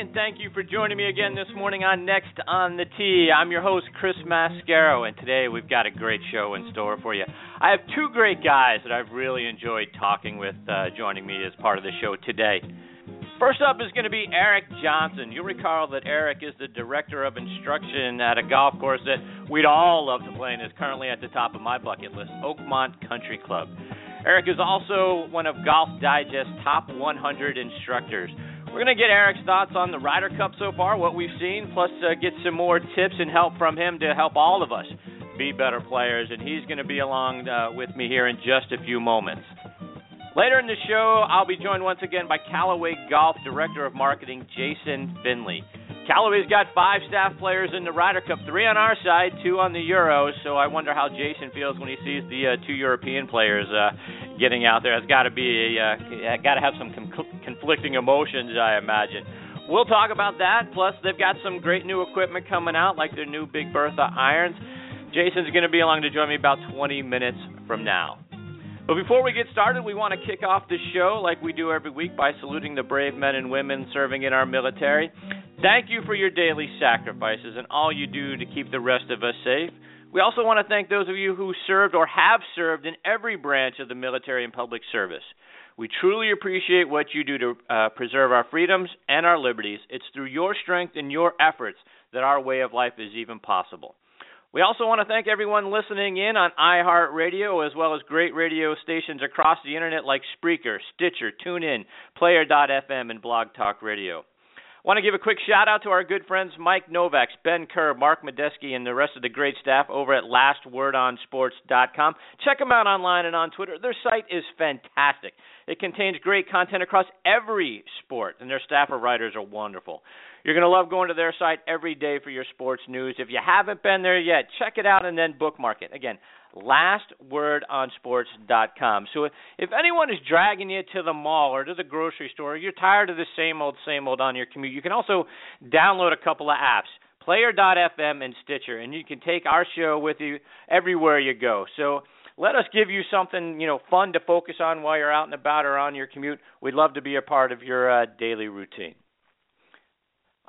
And thank you for joining me again this morning on Next on the Tee. I'm your host, Chris Mascaro, and today we've got a great show in store for you. I have two great guys that I've really enjoyed talking with uh, joining me as part of the show today. First up is going to be Eric Johnson. You'll recall that Eric is the director of instruction at a golf course that we'd all love to play and is currently at the top of my bucket list, Oakmont Country Club. Eric is also one of Golf Digest's top 100 instructors. We're going to get Eric's thoughts on the Ryder Cup so far, what we've seen, plus uh, get some more tips and help from him to help all of us be better players. And he's going to be along uh, with me here in just a few moments. Later in the show, I'll be joined once again by Callaway Golf Director of Marketing, Jason Finley. Callaway's got five staff players in the Ryder Cup, three on our side, two on the Euros. So I wonder how Jason feels when he sees the uh, two European players uh, getting out there. It's got to be, uh, got to have some com- conflicting emotions, I imagine. We'll talk about that. Plus, they've got some great new equipment coming out, like their new Big Bertha irons. Jason's going to be along to join me about 20 minutes from now. But before we get started, we want to kick off the show like we do every week by saluting the brave men and women serving in our military. Thank you for your daily sacrifices and all you do to keep the rest of us safe. We also want to thank those of you who served or have served in every branch of the military and public service. We truly appreciate what you do to uh, preserve our freedoms and our liberties. It's through your strength and your efforts that our way of life is even possible. We also want to thank everyone listening in on iHeartRadio as well as great radio stations across the internet like Spreaker, Stitcher, TuneIn, Player.fm, and Blog Talk Radio. Want to give a quick shout out to our good friends Mike Novak, Ben Kerr, Mark Medeski, and the rest of the great staff over at LastWordOnSports.com. Check them out online and on Twitter. Their site is fantastic. It contains great content across every sport, and their staff of writers are wonderful. You're going to love going to their site every day for your sports news. If you haven't been there yet, check it out and then bookmark it. Again, lastwordonsports.com. So if anyone is dragging you to the mall or to the grocery store, you're tired of the same old, same old on your commute, you can also download a couple of apps. Player.fm and Stitcher, and you can take our show with you everywhere you go. So let us give you something you know fun to focus on while you're out and about or on your commute. We'd love to be a part of your uh, daily routine.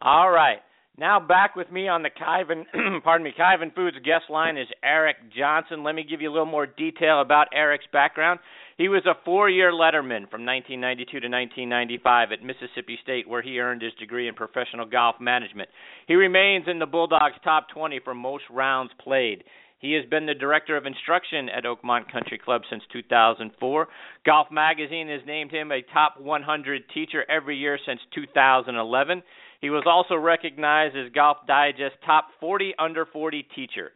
All right. Now back with me on the Kyvan, pardon me, Kyvan Foods guest line is Eric Johnson. Let me give you a little more detail about Eric's background. He was a four-year letterman from 1992 to 1995 at Mississippi State, where he earned his degree in professional golf management. He remains in the Bulldogs' top 20 for most rounds played. He has been the director of instruction at Oakmont Country Club since 2004. Golf Magazine has named him a top 100 teacher every year since 2011. He was also recognized as Golf Digest top 40 under 40 teacher.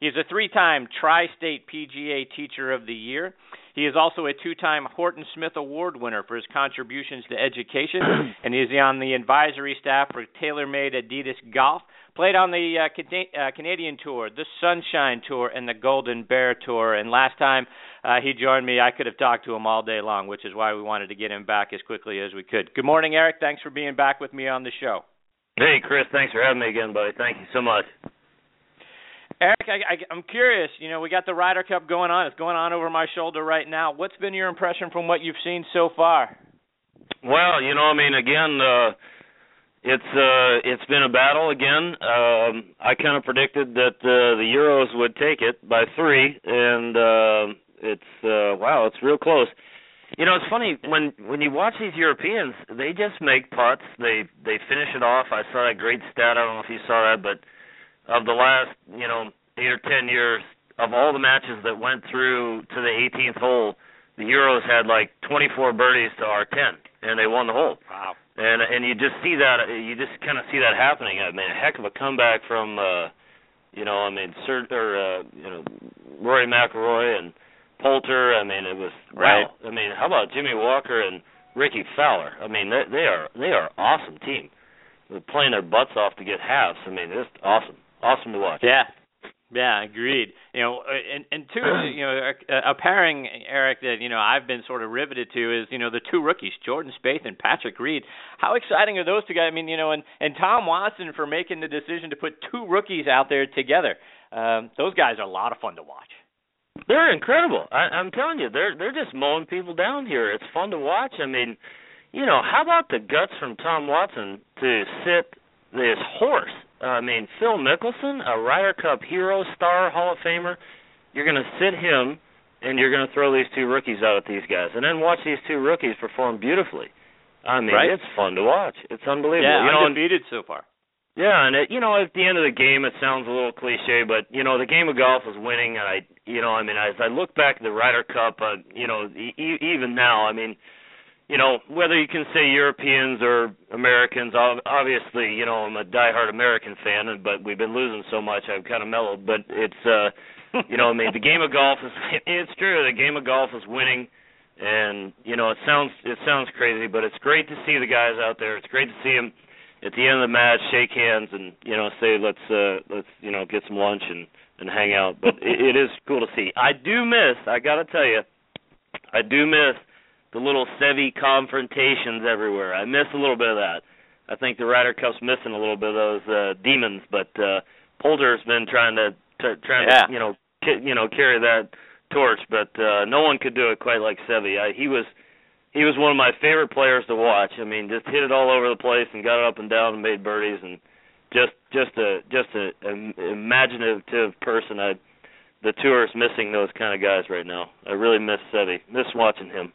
He is a three-time Tri-State PGA Teacher of the Year. He is also a two-time Horton Smith Award winner for his contributions to education, and he is on the advisory staff for TaylorMade Adidas Golf. Played on the uh, Can- uh, Canadian Tour, the Sunshine Tour, and the Golden Bear Tour. And last time uh, he joined me, I could have talked to him all day long, which is why we wanted to get him back as quickly as we could. Good morning, Eric. Thanks for being back with me on the show. Hey, Chris. Thanks for having me again, buddy. Thank you so much. Eric, I, I, I'm curious. You know, we got the Ryder Cup going on. It's going on over my shoulder right now. What's been your impression from what you've seen so far? Well, you know, I mean, again, uh, it's uh, it's been a battle again. Um, I kind of predicted that uh, the Euros would take it by three, and uh, it's uh wow, it's real close. You know, it's funny when when you watch these Europeans, they just make putts. They they finish it off. I saw that great stat. I don't know if you saw that, but of the last you know eight or ten years, of all the matches that went through to the 18th hole, the Euros had like 24 birdies to our 10, and they won the hole. Wow. And and you just see that you just kind of see that happening. I mean, a heck of a comeback from uh you know, I mean, Sir or uh, you know, Rory McIlroy and Poulter. I mean, it was right. Wow. I mean, how about Jimmy Walker and Rickie Fowler? I mean, they, they are they are awesome team. They're playing their butts off to get halves. I mean, it's awesome, awesome to watch. Yeah, yeah, agreed. You know, and and two, you know, a, a pairing, Eric, that you know I've been sort of riveted to is you know the two rookies, Jordan Spieth and Patrick Reed. How exciting are those two guys? I mean, you know, and and Tom Watson for making the decision to put two rookies out there together. Um, those guys are a lot of fun to watch. They're incredible. I, I'm telling you, they're they're just mowing people down here. It's fun to watch. I mean, you know, how about the guts from Tom Watson to sit this horse I mean, Phil Mickelson, a Ryder Cup hero, star, Hall of Famer. You're going to sit him, and you're going to throw these two rookies out at these guys, and then watch these two rookies perform beautifully. I mean, right? it's fun to watch. It's unbelievable. Yeah, you know, undefeated so far. Yeah, and it, you know, at the end of the game, it sounds a little cliche, but you know, the game of golf is winning, and I, you know, I mean, as I look back at the Ryder Cup, uh, you know, e- even now, I mean you know, whether you can say Europeans or Americans, obviously, you know, I'm a diehard American fan, but we've been losing so much, I've kind of mellowed. But it's, uh, you know, I mean, the game of golf is, it's true, the game of golf is winning, and you know, it sounds, it sounds crazy, but it's great to see the guys out there. It's great to see them at the end of the match shake hands and you know say let's, uh, let's, you know, get some lunch and and hang out. But it, it is cool to see. I do miss, I got to tell you, I do miss the little Seve confrontations everywhere. I miss a little bit of that. I think the Ryder Cup's missing a little bit of those uh, demons, but uh, Poulter's been trying to, to trying yeah. to you know ki- you know carry that torch, but uh, no one could do it quite like Seve. I, he was he was one of my favorite players to watch. I mean, just hit it all over the place and got it up and down and made birdies and just just a just a, a imaginative person. I the tour is missing those kind of guys right now. I really miss Seve. Miss watching him.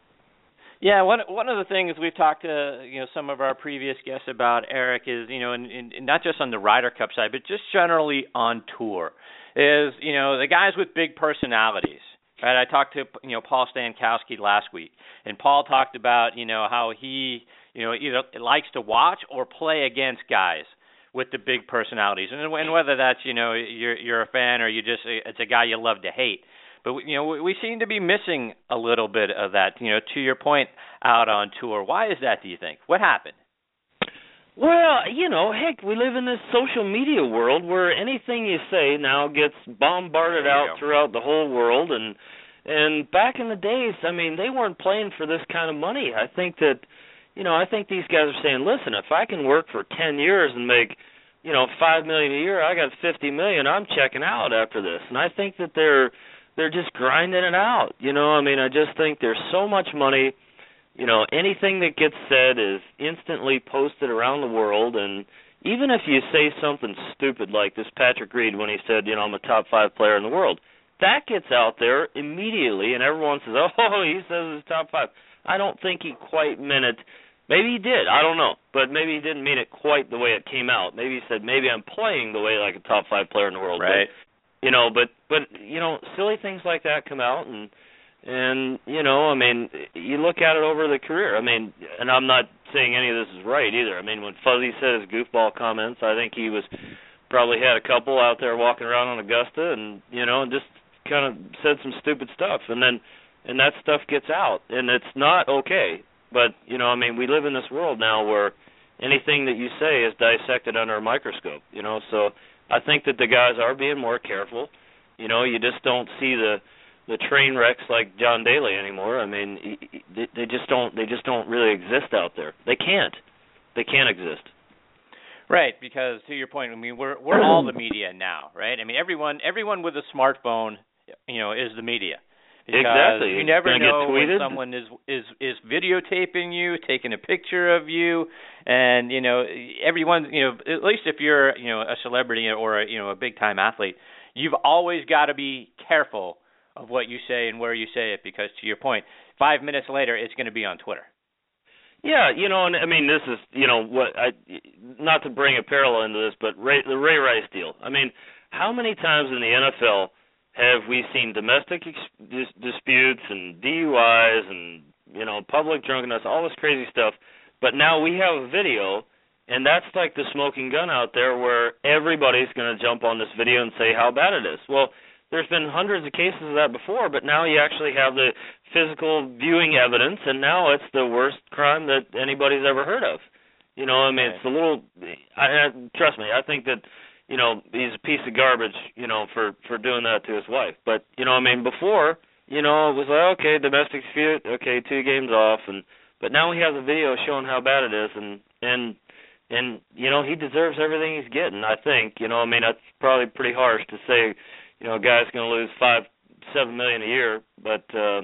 Yeah, one one of the things we've talked to you know some of our previous guests about Eric is you know and, and not just on the Ryder Cup side, but just generally on tour, is you know the guys with big personalities. Right, I talked to you know Paul Stankowski last week, and Paul talked about you know how he you know either likes to watch or play against guys with the big personalities, and, and whether that's you know you're you're a fan or you just it's a guy you love to hate. But you know, we seem to be missing a little bit of that. You know, to your point, out on tour. Why is that? Do you think? What happened? Well, you know, heck, we live in this social media world where anything you say now gets bombarded out go. throughout the whole world and and back in the days, I mean, they weren't playing for this kind of money. I think that you know, I think these guys are saying, "Listen, if I can work for 10 years and make, you know, 5 million a year, I got 50 million, I'm checking out after this." And I think that they're they're just grinding it out. You know, I mean, I just think there's so much money. You know, anything that gets said is instantly posted around the world, and even if you say something stupid like this Patrick Reed when he said, you know, I'm a top five player in the world, that gets out there immediately, and everyone says, oh, he says he's top five. I don't think he quite meant it. Maybe he did. I don't know, but maybe he didn't mean it quite the way it came out. Maybe he said, maybe I'm playing the way like a top five player in the world. Right. But you know but but you know silly things like that come out and and you know i mean you look at it over the career. I mean and i'm not saying any of this is right either. I mean when fuzzy said his goofball comments i think he was probably had a couple out there walking around on augusta and you know and just kind of said some stupid stuff. And then and that stuff gets out. And it's not okay. But you know i mean we live in this world now where anything that you say is dissected under a microscope you know. So I think that the guys are being more careful. You know, you just don't see the the train wrecks like John Daly anymore. I mean, they just don't they just don't really exist out there. They can't. They can't exist. Right, because to your point, I mean, we're we're all the media now, right? I mean, everyone everyone with a smartphone, you know, is the media. Because exactly. You never know when someone is is is videotaping you, taking a picture of you, and you know everyone. You know, at least if you're you know a celebrity or a, you know a big time athlete, you've always got to be careful of what you say and where you say it because to your point, five minutes later it's going to be on Twitter. Yeah, you know, and I mean, this is, you know, what I, not to bring a parallel into this, but Ray, the Ray Rice deal. I mean, how many times in the NFL have we seen domestic ex- dis- disputes and DUIs and you know public drunkenness, all this crazy stuff? But now we have a video, and that's like the smoking gun out there, where everybody's going to jump on this video and say how bad it is. Well, there's been hundreds of cases of that before, but now you actually have the physical viewing evidence, and now it's the worst crime that anybody's ever heard of. You know, I mean, it's a little. I, I trust me. I think that you know he's a piece of garbage. You know, for for doing that to his wife. But you know, I mean, before you know it was like okay, domestic dispute, okay, two games off, and but now we have the video showing how bad it is, and and and you know he deserves everything he's getting. I think you know, I mean, that's probably pretty harsh to say. You know, a guy's going to lose five, seven million a year, but. uh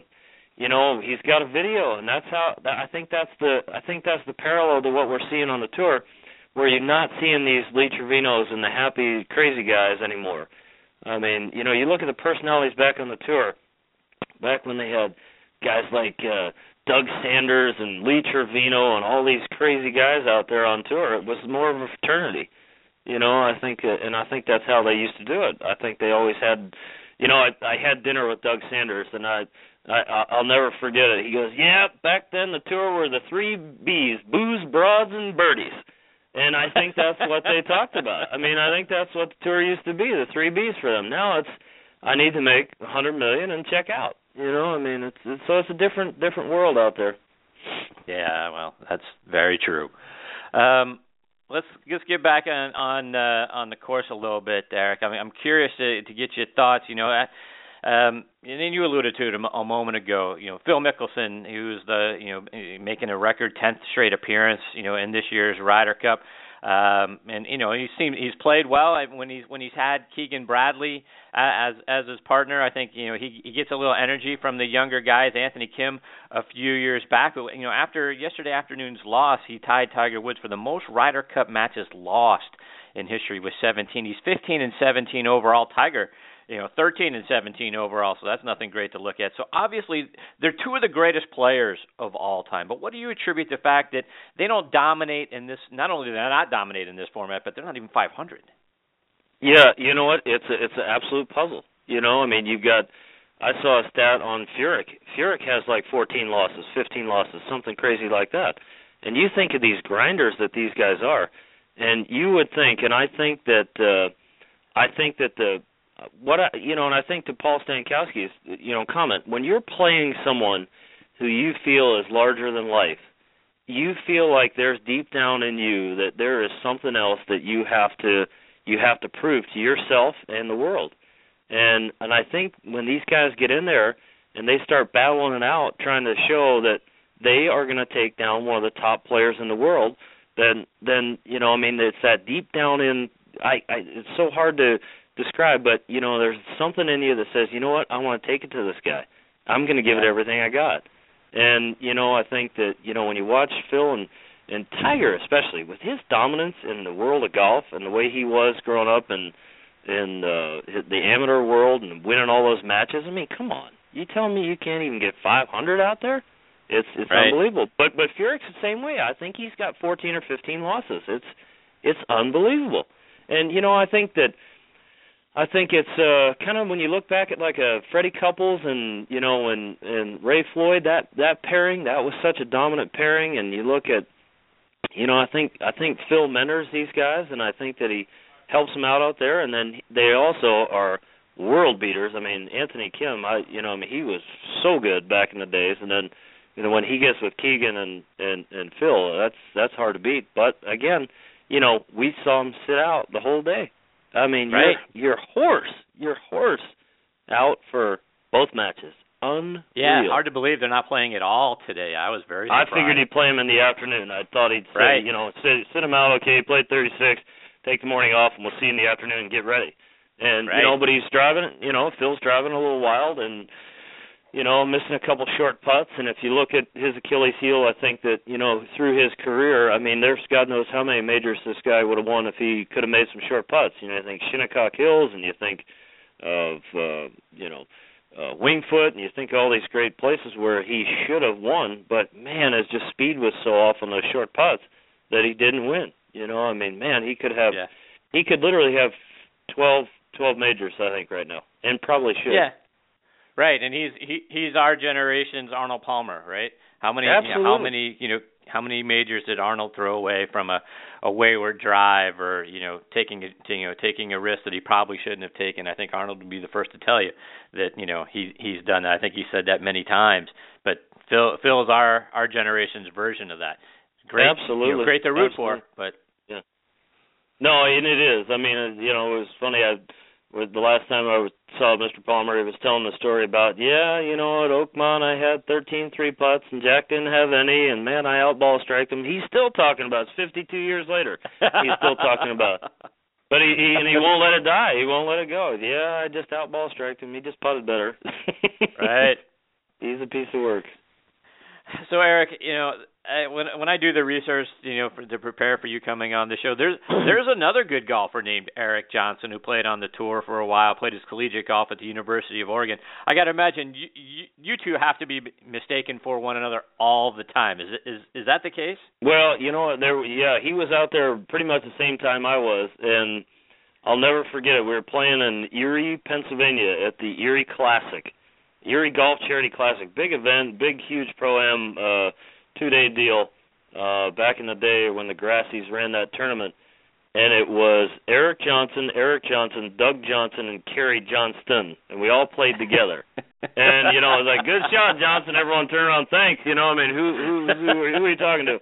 you know he's got a video and that's how i think that's the i think that's the parallel to what we're seeing on the tour where you're not seeing these lee trevinos and the happy crazy guys anymore i mean you know you look at the personalities back on the tour back when they had guys like uh doug sanders and lee trevino and all these crazy guys out there on tour it was more of a fraternity you know i think uh, and i think that's how they used to do it i think they always had you know i i had dinner with doug sanders and i I, I'll never forget it. He goes, "Yeah, back then the tour were the three B's: booze, broads, and birdies." And I think that's what they talked about. I mean, I think that's what the tour used to be, the three B's for them. Now it's I need to make a hundred million and check out. You know, I mean, it's, it's so it's a different different world out there. Yeah, well, that's very true. Um, let's just get back on on uh, on the course a little bit, Eric. I mean, I'm curious to to get your thoughts. You know, um, and then you alluded to it a moment ago. You know, Phil Mickelson, who's the you know making a record 10th straight appearance, you know, in this year's Ryder Cup. Um, and you know he's seen he's played well when he's when he's had Keegan Bradley as as his partner. I think you know he he gets a little energy from the younger guys. Anthony Kim a few years back, but you know after yesterday afternoon's loss, he tied Tiger Woods for the most Ryder Cup matches lost in history with 17. He's 15 and 17 overall. Tiger you know 13 and 17 overall so that's nothing great to look at. So obviously they're two of the greatest players of all time but what do you attribute the fact that they don't dominate in this not only do they not dominate in this format but they're not even 500 yeah you know what? It's a, it's an absolute puzzle. You know i mean you've got i saw a stat on furyk. Furyk has like 14 losses 15 losses something crazy like that. And you think of these grinders that these guys are and you would think and i think that uh I think that the what I, you know, and I think to Paul Stankowski's, you know, comment when you're playing someone who you feel is larger than life, you feel like there's deep down in you that there is something else that you have to you have to prove to yourself and the world. And and I think when these guys get in there and they start battling it out, trying to show that they are going to take down one of the top players in the world, then then you know, I mean, it's that deep down in I, I it's so hard to describe, but you know, there's something in you that says, you know what, I want to take it to this guy. I'm going to give it everything I got. And you know, I think that you know when you watch Phil and and Tiger especially with his dominance in the world of golf and the way he was growing up in in uh, the amateur world and winning all those matches. I mean, come on, you telling me you can't even get 500 out there? It's it's right. unbelievable. But but Furyk's the same way. I think he's got 14 or 15 losses. It's it's unbelievable. And you know, I think that I think it's uh kind of when you look back at like a Freddie Couples and you know and and Ray Floyd that that pairing that was such a dominant pairing. And you look at you know I think I think Phil mentors these guys and I think that he helps them out out there. And then they also are world beaters. I mean Anthony Kim I you know I mean he was so good back in the days. And then you know when he gets with Keegan and and and Phil that's that's hard to beat. But again you know we saw him sit out the whole day I mean, right. your your horse, your horse, out for both matches. Unreal. Yeah, hard to believe they're not playing at all today. I was very. I figured he'd play him in the afternoon. I thought he'd say, right. you know, sit sit him out. Okay, play 36. Take the morning off, and we'll see you in the afternoon and get ready. And right. you know, but he's driving. You know, Phil's driving a little wild, and you know, missing a couple short putts. And if you look at his Achilles heel, I think that you know through his career, I mean, there's God knows how many majors this guy would have won if he could have made some short putts. You know, I think Shinnecock Hills, and you think of uh, you know uh, Winged Foot, and you think of all these great places where he should have won, but man, his just speed was so off on those short putts that he didn't win. You know, I mean, man, he could have, Yeah. he could literally have twelve, twelve majors, I think, right now, and probably should. Yeah. Right, and he's he he's our generation's Arnold Palmer, right? How many you know, how many you know how many majors did Arnold throw away from a a wayward drive or you know taking a you know taking a risk that he probably shouldn't have taken? I think Arnold would be the first to tell you that you know he he's done that. I think he said that many times. But Phil Phil's our our generation's version of that. Great, you know, Absolutely. great to root Absolutely. for, but yeah, No, and it is. I mean, you know, it was funny. I the last time I saw Mr. Palmer, he was telling the story about, yeah, you know, at Oakmont I had 13 three putts and Jack didn't have any, and man, I outball striked him. He's still talking about. It. It's 52 years later. He's still talking about. it. But he, he and he won't let it die. He won't let it go. Yeah, I just outball striked him. He just putted better. right. He's a piece of work. So Eric, you know, I, when when I do the research, you know, for, to prepare for you coming on the show, there's there's another good golfer named Eric Johnson who played on the tour for a while, played his collegiate golf at the University of Oregon. I got to imagine you, you you two have to be mistaken for one another all the time. Is is is that the case? Well, you know what? There, yeah, he was out there pretty much the same time I was, and I'll never forget it. We were playing in Erie, Pennsylvania, at the Erie Classic, Erie Golf Charity Classic, big event, big huge pro am, uh, two day deal. Uh, back in the day when the Grassies ran that tournament, and it was Eric Johnson, Eric Johnson, Doug Johnson, and Kerry Johnston, and we all played together. and you know, it was like, "Good shot, Johnson." Everyone turned around, thanks. You know, I mean, who who who, who are you talking to?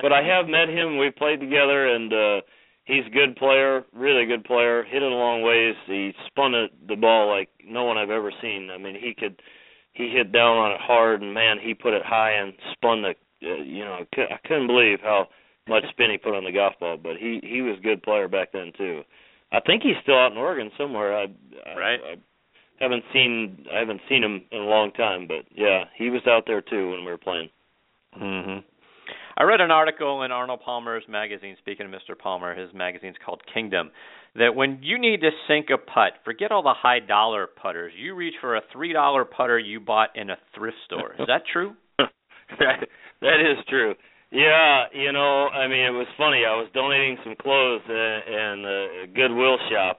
But I have met him. We played together, and uh he's a good player, really good player. Hit it a long ways. He spun it, the ball like no one I've ever seen. I mean, he could. He hit down on it hard, and man, he put it high and spun the. Uh, you know, I couldn't believe how much spin he put on the golf ball. But he he was a good player back then too. I think he's still out in Oregon somewhere. I, I Right. I haven't seen I haven't seen him in a long time, but yeah, he was out there too when we were playing. Mm-hmm. I read an article in Arnold Palmer's magazine. Speaking of Mr. Palmer, his magazine's called Kingdom. That when you need to sink a putt, forget all the high dollar putters. You reach for a three dollar putter you bought in a thrift store. Is that true? that is true. Yeah, you know, I mean, it was funny. I was donating some clothes uh, in a Goodwill shop,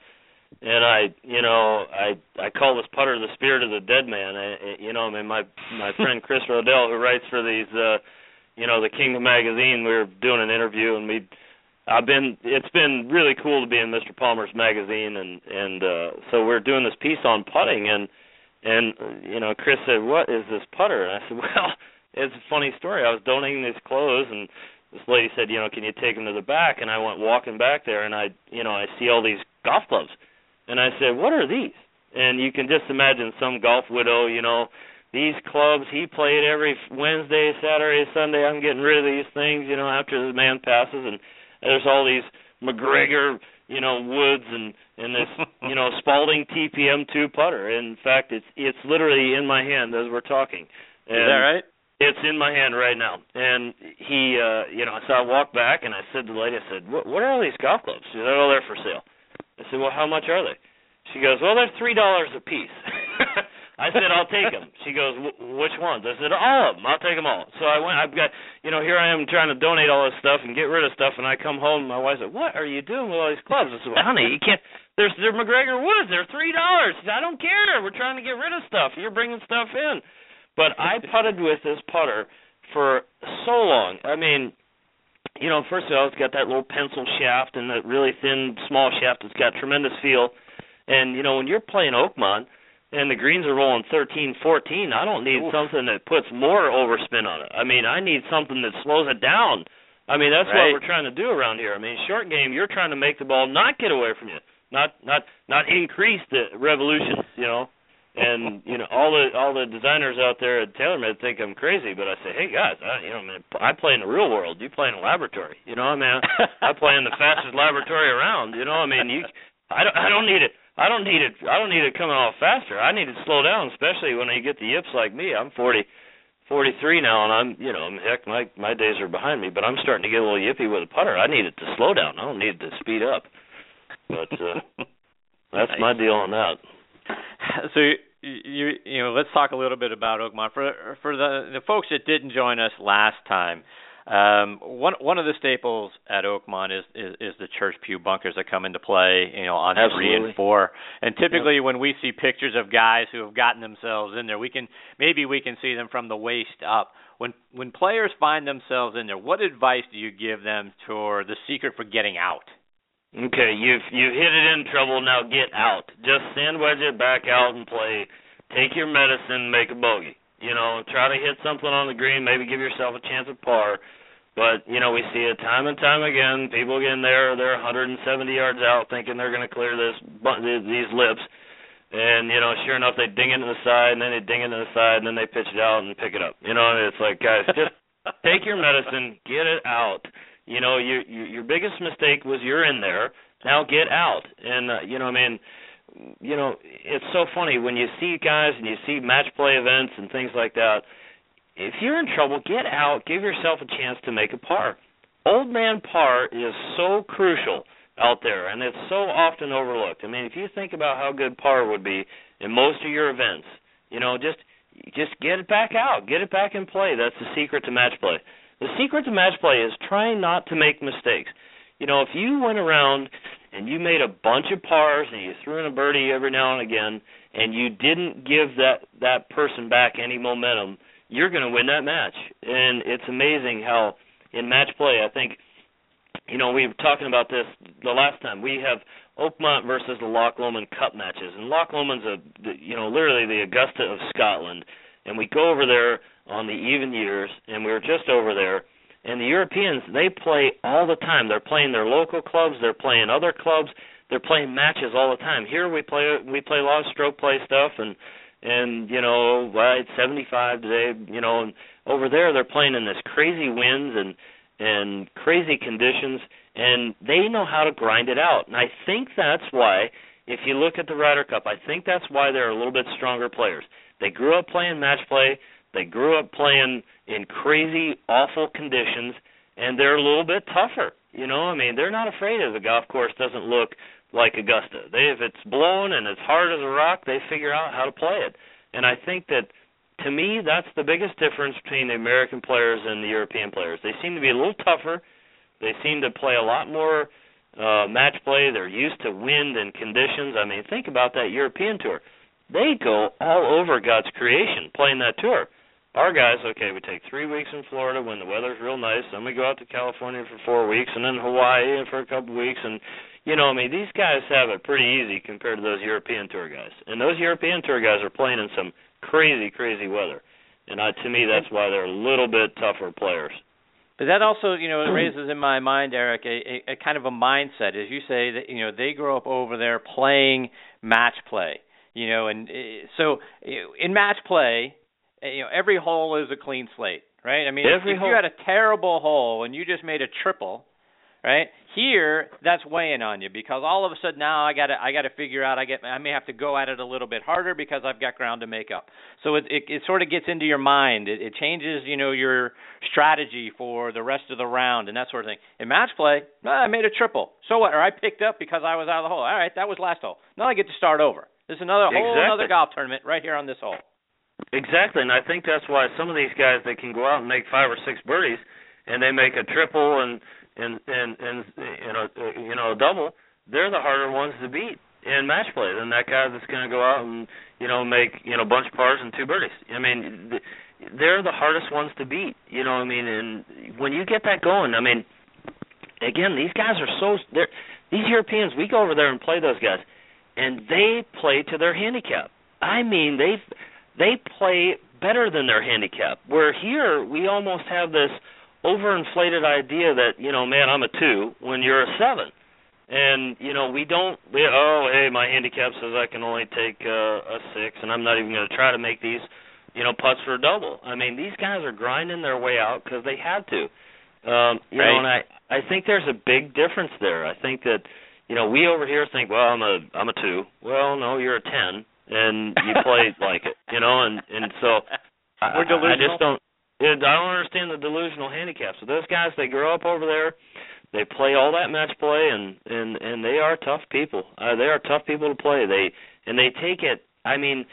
and I, you know, I I call this putter the spirit of the dead man. I- you know, I mean, my my friend Chris Rodell, who writes for these, uh, you know, the Kingdom magazine, we were doing an interview, and we. I've been it's been really cool to be in Mr. Palmer's magazine and and uh so we're doing this piece on putting and and uh, you know Chris said what is this putter and I said well it's a funny story I was donating these clothes and this lady said you know can you take them to the back and I went walking back there and I you know I see all these golf clubs and I said what are these and you can just imagine some golf widow you know these clubs he played every Wednesday Saturday Sunday I'm getting rid of these things you know after the man passes and there's all these MacGregor, you know, Woods and and this, you know, Spalding TPM two putter. In fact, it's it's literally in my hand as we're talking. And Is that right? It's in my hand right now. And he, uh, you know, so I walked back and I said to the lady, I said, "What what are all these golf clubs?" She said, "Oh, they're for sale." I said, "Well, how much are they?" She goes, "Well, they're three dollars a piece." I said, "I'll take them." She goes, "Wh- "Which ones?" I said, "All of them. I'll take them all." So I went. I've got, you know, here I am trying to donate all this stuff and get rid of stuff, and I come home. and My wife said, "What are you doing with all these clubs?" I said, well, "Honey, you can't. There's they're MacGregor Woods. They're three dollars." "I don't care. We're trying to get rid of stuff. You're bringing stuff in." But I putted with this putter for so long. I mean, you know, first of all, it's got that little pencil shaft and that really thin, small shaft. It's got tremendous feel. And you know, when you're playing Oakmont and the greens are rolling 13, 14, I don't need Oof. something that puts more overspin on it. I mean, I need something that slows it down. I mean, that's Right. what we're trying to do around here. I mean, short game, you're trying to make the ball not get away from you, not not not increase the revolutions. You know. And you know all the all the designers out there at TaylorMade think I'm crazy, but I say, hey guys, I, you know, man, I play in the real world. You play in a laboratory. You know, I mean, I play in the fastest laboratory around. You know, I mean, you, I don't, I don't need it. I don't need it. I don't need it coming off faster. I need it to slow down, especially when you get the yips like me. I'm 40, 43 now, and I'm, you know, heck, my my days are behind me, but I'm starting to get a little yippy with a putter. I need it to slow down. I don't need it to speed up. But uh, that's my deal on that. so you you know let's talk a little bit about Oakmont for for the the folks that didn't join us last time. Um, one one of the staples at Oakmont is, is is the church pew bunkers that come into play, you know, on Absolutely. three and four. And typically, yep. when we see pictures of guys who have gotten themselves in there, we can maybe we can see them from the waist up. When when players find themselves in there, what advice do you give them for the secret for getting out? Okay, you've you've hit it in trouble. Now get out. Just sandwich it back out and play. Take your medicine, make a bogey. You know, try to hit something on the green. Maybe give yourself a chance at par but you know, we see it time and time again. People get in there, they're 170 yards out, thinking they're going to clear this these lips, and you know, sure enough, they ding it to the side, and then they ding it to the side, and then they pitch it out and pick it up. You know, it's like, guys, just take your medicine, get it out. You know, your your biggest mistake was you're in there. Now get out, and uh, you know, I mean, you know, it's so funny when you see guys and you see match play events and things like that if you're in trouble, get out, give yourself a chance to make a par. Old man par is so crucial out there, and it's so often overlooked. I mean, if you think about how good par would be in most of your events, you know, just just get it back out, get it back in play. That's the secret to match play. The secret to match play is trying not to make mistakes. You know, if you went around and you made a bunch of pars and you threw in a birdie every now and again, and you didn't give that that person back any momentum, you're going to win that match. And it's amazing how in match play, I think, you know, we were talking about this the last time. We have Oakmont versus the Loch Lomond Cup matches, and Loch Lomond's a, you know, literally the Augusta of Scotland. And we go over there on the even years, and we were just over there. And the Europeans, they play all the time. They're playing their local clubs. They're playing other clubs. They're playing matches all the time. Here we play we play a lot of stroke play stuff and and you know, well, it's 75 today, you know, and over there they're playing in this crazy winds and and crazy conditions, and they know how to grind it out. And I think that's why, if you look at the Ryder Cup, I think that's why they're a little bit stronger players. They grew up playing match play. They grew up playing in crazy, awful conditions, and they're a little bit tougher. You know, I mean, they're not afraid if the golf course doesn't look like Augusta. They if it's blowing and it's hard as a rock, they figure out how to play it. And I think that to me that's the biggest difference between the American players and the European players. They seem to be a little tougher. They seem to play a lot more uh match play. They're used to wind and conditions. I mean, think about that European tour. They go all over God's creation playing that tour. Our guys, okay, we take three weeks in Florida when the weather's real nice, then we go out to California for four weeks, and then Hawaii for a couple weeks, and you know, I mean, these guys have it pretty easy compared to those European tour guys, and those European tour guys are playing in some crazy, crazy weather, and uh, to me, that's why they're a little bit tougher players. But that also, you know, raises in my mind, Eric, a, a, a kind of a mindset, as you say that you know they grow up over there playing match play, you know, and uh, so in match play, Eh, you know, every hole is a clean slate, right? I mean, every if hole. you had a terrible hole and you just made a triple, right? Here, that's weighing on you because all of a sudden now I got to I got to figure out I get I may have to go at it a little bit harder because I've got ground to make up. So it it, it sort of gets into your mind. It, it changes you know your strategy for the rest of the round and that sort of thing. In match play, well, I made a triple. So what? Or I picked up because I was out of the hole. All right, that was last hole. Now I get to start over. There's another whole exactly. another golf tournament right here on this hole. Exactly, and I think that's why some of these guys they can go out and make five or six birdies, and they make a triple and and and and you know you know a double, they're the harder ones to beat in match play than that guy that's going to go out and you know make you know a bunch of pars and two birdies. I mean, they're the hardest ones to beat. You know, what I mean, and when you get that going, I mean, again, these guys are so they're these Europeans. We go over there and play those guys, and they play to their handicap. I mean, they they play better than their handicap. Where here we almost have this overinflated idea that you know, man, I'm a two when you're a seven, and you know we don't. We, oh, hey, my handicap says I can only take uh, a six, and I'm not even going to try to make these, you know, putts for a double. I mean, these guys are grinding their way out because they had to. Um, you right. know, and I I think there's a big difference there. I think that you know we over here think, well, I'm a I'm a two. Well, no, you're a ten, and you play like it, you know, and and so We're delusional. I, I just don't. I don't understand the delusional handicap. So those guys, they grow up over there, they play all that match play, and and and they are tough people. Uh, they are tough people to play. They and they take it. I mean,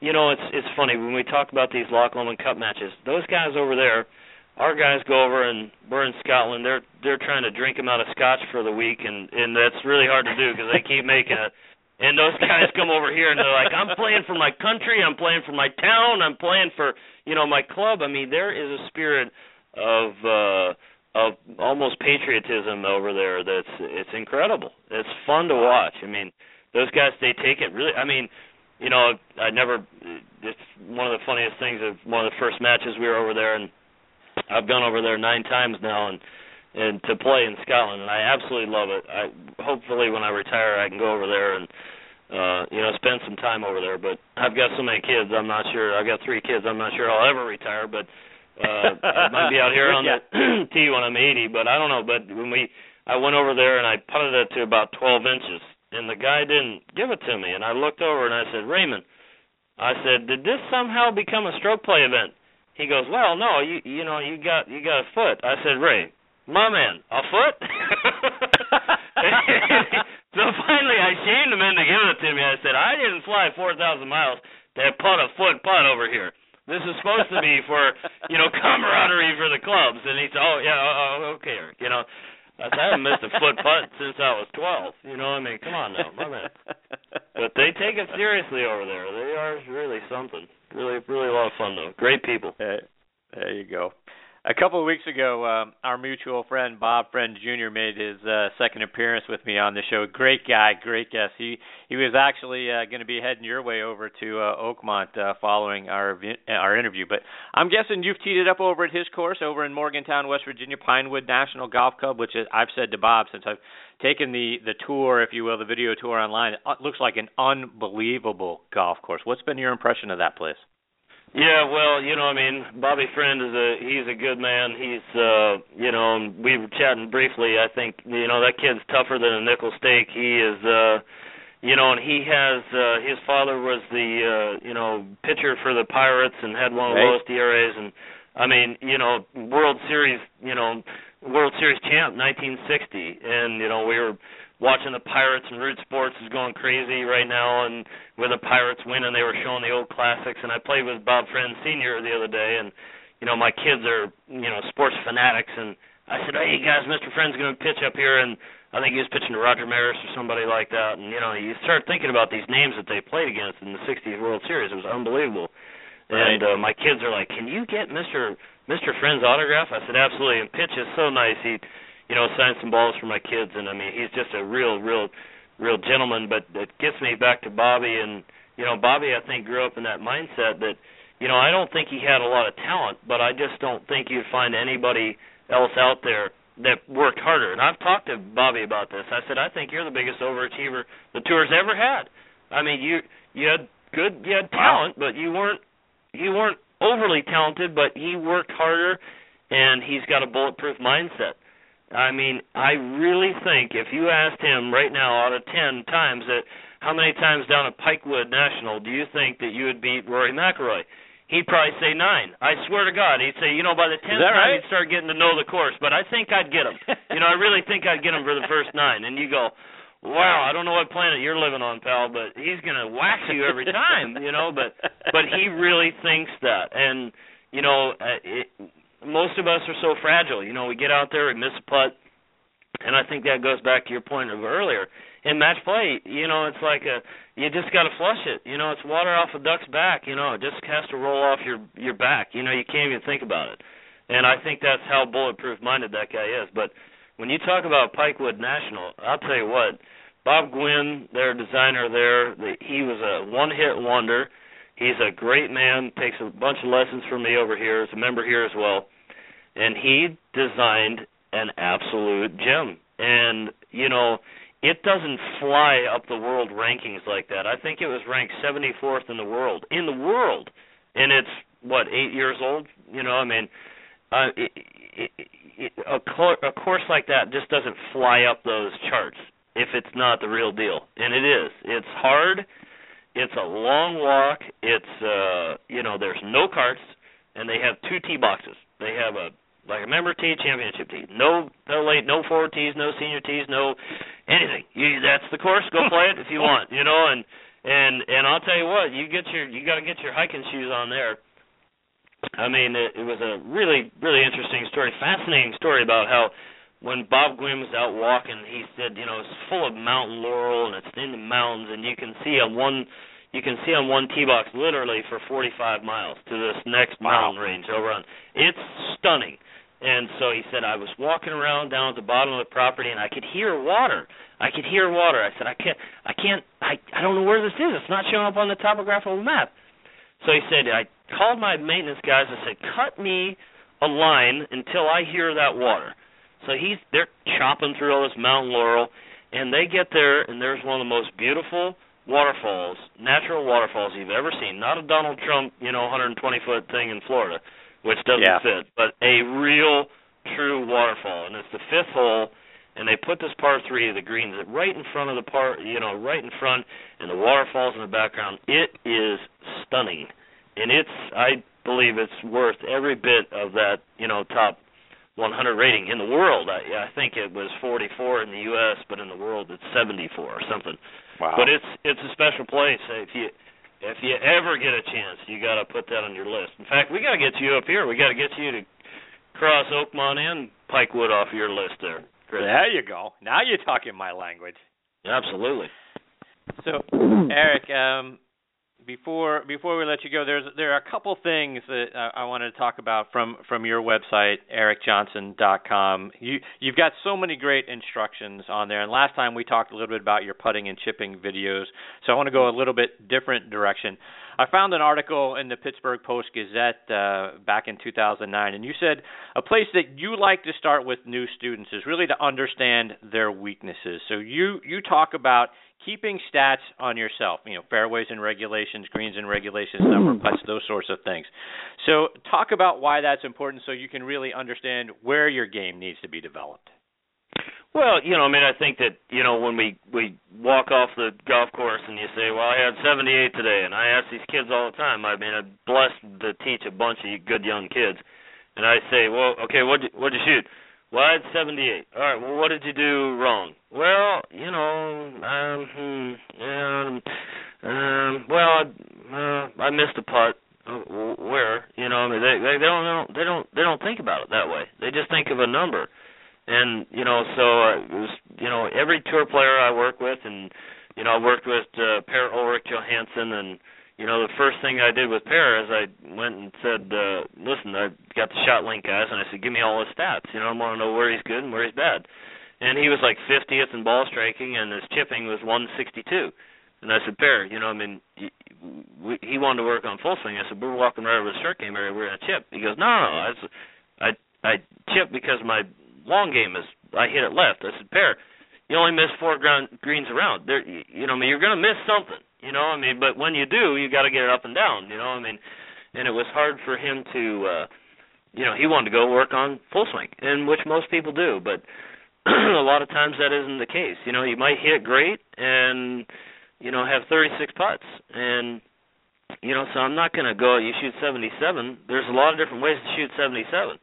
you know, it's it's funny when we talk about these Loch Lomond Cup matches. Those guys over there, our guys go over and we're in Scotland. They're they're trying to drink them out of scotch for the week, and and that's really hard to do because they keep making it. And those guys come over here and they're like, I'm playing for my country, I'm playing for my town, I'm playing for you know my club. I mean, there is a spirit of uh of almost patriotism over there that's it's incredible. It's fun to watch. I mean, those guys they take it really. I mean, you know, I never. It's one of the funniest things of one of the first matches we were over there, and I've gone over there nine times now, and and to play in Scotland, and I absolutely love it. I hopefully when I retire, I can go over there and uh you know spend some time over there. But I've got so many kids, I'm not sure. I've got three kids. I'm not sure I'll ever retire, but uh I might be out here on the tee when I'm 80. But I don't know. But when we I went over there and I putted it to about 12 inches and the guy didn't give it to me. And I looked over and I said, Raymond, I said, did this somehow become a stroke play event? He goes, well, no, you you know you got you got a foot. I said, Ray, my man, a foot. so finally, I shamed him into giving it to me. I said, I didn't fly four thousand miles to putt a foot putt over here. This is supposed to be for you know camaraderie for the clubs. And he said, oh yeah, oh, oh okay, you know. I haven't missed a foot putt since I was twelve. You know, I mean, come on now, my man. But they take it seriously over there. They are really something. Really, really a lot of fun though. Great people. Hey, there you go. A couple of weeks ago, um, our mutual friend Bob Friend Jr. made his uh, second appearance with me on the show. Great guy, great guest. He he was actually uh, going to be heading your way over to uh, Oakmont uh, following our our interview. But I'm guessing you've teed it up over at his course over in Morgantown, West Virginia, Pikewood National Golf Club, which is, I've said to Bob since I've taken the the tour, if you will, the video tour online. It looks like an unbelievable golf course. What's been your impression of that place? Yeah, well, you know, I mean, Bobby Friend is a he's a good man. He's uh, you know, and we were chatting briefly. I think you know that kid's tougher than a nickel steak. He is uh you know, and he has uh his father was the uh, you know, pitcher for the Pirates and had one of the Right. lowest ERAs and I mean, you know, World Series, you know, World Series champ 1960 and you know, we were watching the Pirates and Root Sports is going crazy right now and with the Pirates winning they were showing the old classics and I played with Bob Friend Senior the other day and you know my kids are you know sports fanatics and I said hey guys Mr. Friend's going to pitch up here and I think he was pitching to Roger Maris or somebody like that and you know you start thinking about these names that they played against in the 60s World Series it was unbelievable Right. and uh, my kids are like can you get Mr. Mr. Friend's autograph I said absolutely and pitch is so nice he you know, signed some balls for my kids, and I mean, he's just a real, real, real gentleman. But it gets me back to Bobby, and you know, Bobby, I think grew up in that mindset that, you know, I don't think he had a lot of talent, but I just don't think you'd find anybody else out there that worked harder. And I've talked to Bobby about this. I said, I think you're the biggest overachiever the tour's ever had. I mean, you you had good, you had talent, but you weren't you weren't overly talented, but he worked harder, and he's got a bulletproof mindset. I mean, I really think if you asked him right now out of 10 times that how many times down at Pikewood National do you think that you would beat Rory McIlroy? He'd probably say 9. I swear to God, he'd say, you know, by the 10th time right? he'd start getting to know the course, but I think I'd get him. you know, I really think I'd get him for the first 9 and you go, "Wow, I don't know what planet you're living on, pal, but he's going to whack you every time, you know, but but he really thinks that. And you know, uh, it, most of us are so fragile. You know, we get out there, we miss a putt, and I think that goes back to your point of earlier. In match play, you know, it's like a you just got to flush it. You know, it's water off a duck's back. You know, it just has to roll off your your back. You know, you can't even think about it. And I think that's how bulletproof minded that guy is. But when you talk about Pikewood National, I'll tell you what, Bob Gwynne, their designer there, the, he was a one hit wonder. He's a great man, takes a bunch of lessons from me over here, is a member here as well. And he designed an absolute gem. And, you know, it doesn't fly up the world rankings like that. I think it was ranked 74th in the world. In the world. And it's, what, eight years old? You know, I mean, uh, it, it, it, a, cor- a course like that just doesn't fly up those charts if it's not the real deal. And it is. It's hard. It's a long walk. It's uh you know, there's no carts and they have two tee boxes. They have a like a member tee, championship tee. No no late, no forward tees, no senior tees, no anything. You that's the course, go play it if you want, you know, and And and I'll tell you what, you get your you got to get your hiking shoes on there. I mean, it, it was a really really interesting story, fascinating story about how when Bob Gwynne was out walking, he said, you know, it's full of mountain laurel and it's in the mountains, and you can see on one you can see on one tee box literally for 45 miles to this next wow. range over on. It's stunning. And so he said I was walking around down at the bottom of the property and I could hear water. I could hear water. I said I can't I can't I I don't know where this is. It's not showing up on the topographical map. So he said I called my maintenance guys and said cut me a line until I hear that water. So he's they're chopping through all this mountain laurel and they get there and there's one of the most beautiful waterfalls, natural waterfalls you've ever seen. Not a Donald Trump, you know, 120 foot thing in Florida which doesn't yeah. fit, but a real true waterfall. And it's the fifth hole, and they put this par three of the greens right in front of the par, you know, right in front, and the waterfalls in the background. It is stunning, and it's I believe it's worth every bit of that, you know, top 100 rating in the world. I, I think it was 44 in the U.S., but in the world it's 74 or something. Wow. But it's it's a special place. If you if you ever get a chance, you got to put that on your list. In fact, we got to get you up here. We got to get you to cross Oakmont and Pikewood off your list there. Chris. There you go. Now you're talking my language. Absolutely. So, Eric, um, before before we let you go, there's there are a couple things that I, I wanted to talk about from from your website, ericjohnson.com. You you've got so many great instructions on there, and last time we talked a little bit about your putting and chipping videos. So I want to go a little bit different direction. I found an article in the Pittsburgh Post Gazette uh, back in 2009, and you said a place that you like to start with new students is really to understand their weaknesses. So you you talk about keeping stats on yourself, you know, fairways and regulations, greens and regulations, number of hmm. putts, those sorts of things. So, talk about why that's important so you can really understand where your game needs to be developed. Well, you know, I mean, I think that you know when we we walk off the golf course and you say, "Well, I had 78 today," and I ask these kids all the time. I mean, I'm blessed to teach a bunch of good young kids, and I say, "Well, okay, what what'd you shoot?" I had 78. All right. Well, what did you do wrong? Well, you know, um, hmm, um, um, well, I, uh, I missed a putt. Where? You know, I mean, they, they they don't they don't they don't think about it that way. They just think of a number, and you know, so uh, it was you know every tour player I work with, and you know, I worked with uh, Per Ulrik Johansson and you know, the first thing I did with Per is I went and said, uh, listen, I got the shot link guys, and I said, give me all his stats. You know, I want to know where he's good and where he's bad. And he was like 50th in ball striking, and his chipping was 162. And I said, Per, you know, I mean, he, wanted to work on full swing. I said, we're walking right over the short game area. We're gonna chip. He goes, no, no, no. I, said, I I chip because my long game is I hit it left. I said, Per, you only miss four ground, greens around. There, you know, I mean, you're gonna miss something. You know, I mean, but when you do, you got to get it up and down. You know, I mean, and it was hard for him to, uh, you know, he wanted to go work on full swing, and which most people do, but a lot of times that isn't the case. You know, you might hit great and you know have 36 putts, and you know, so I'm not going to go. You shoot 77. There's a lot of different ways to shoot 77.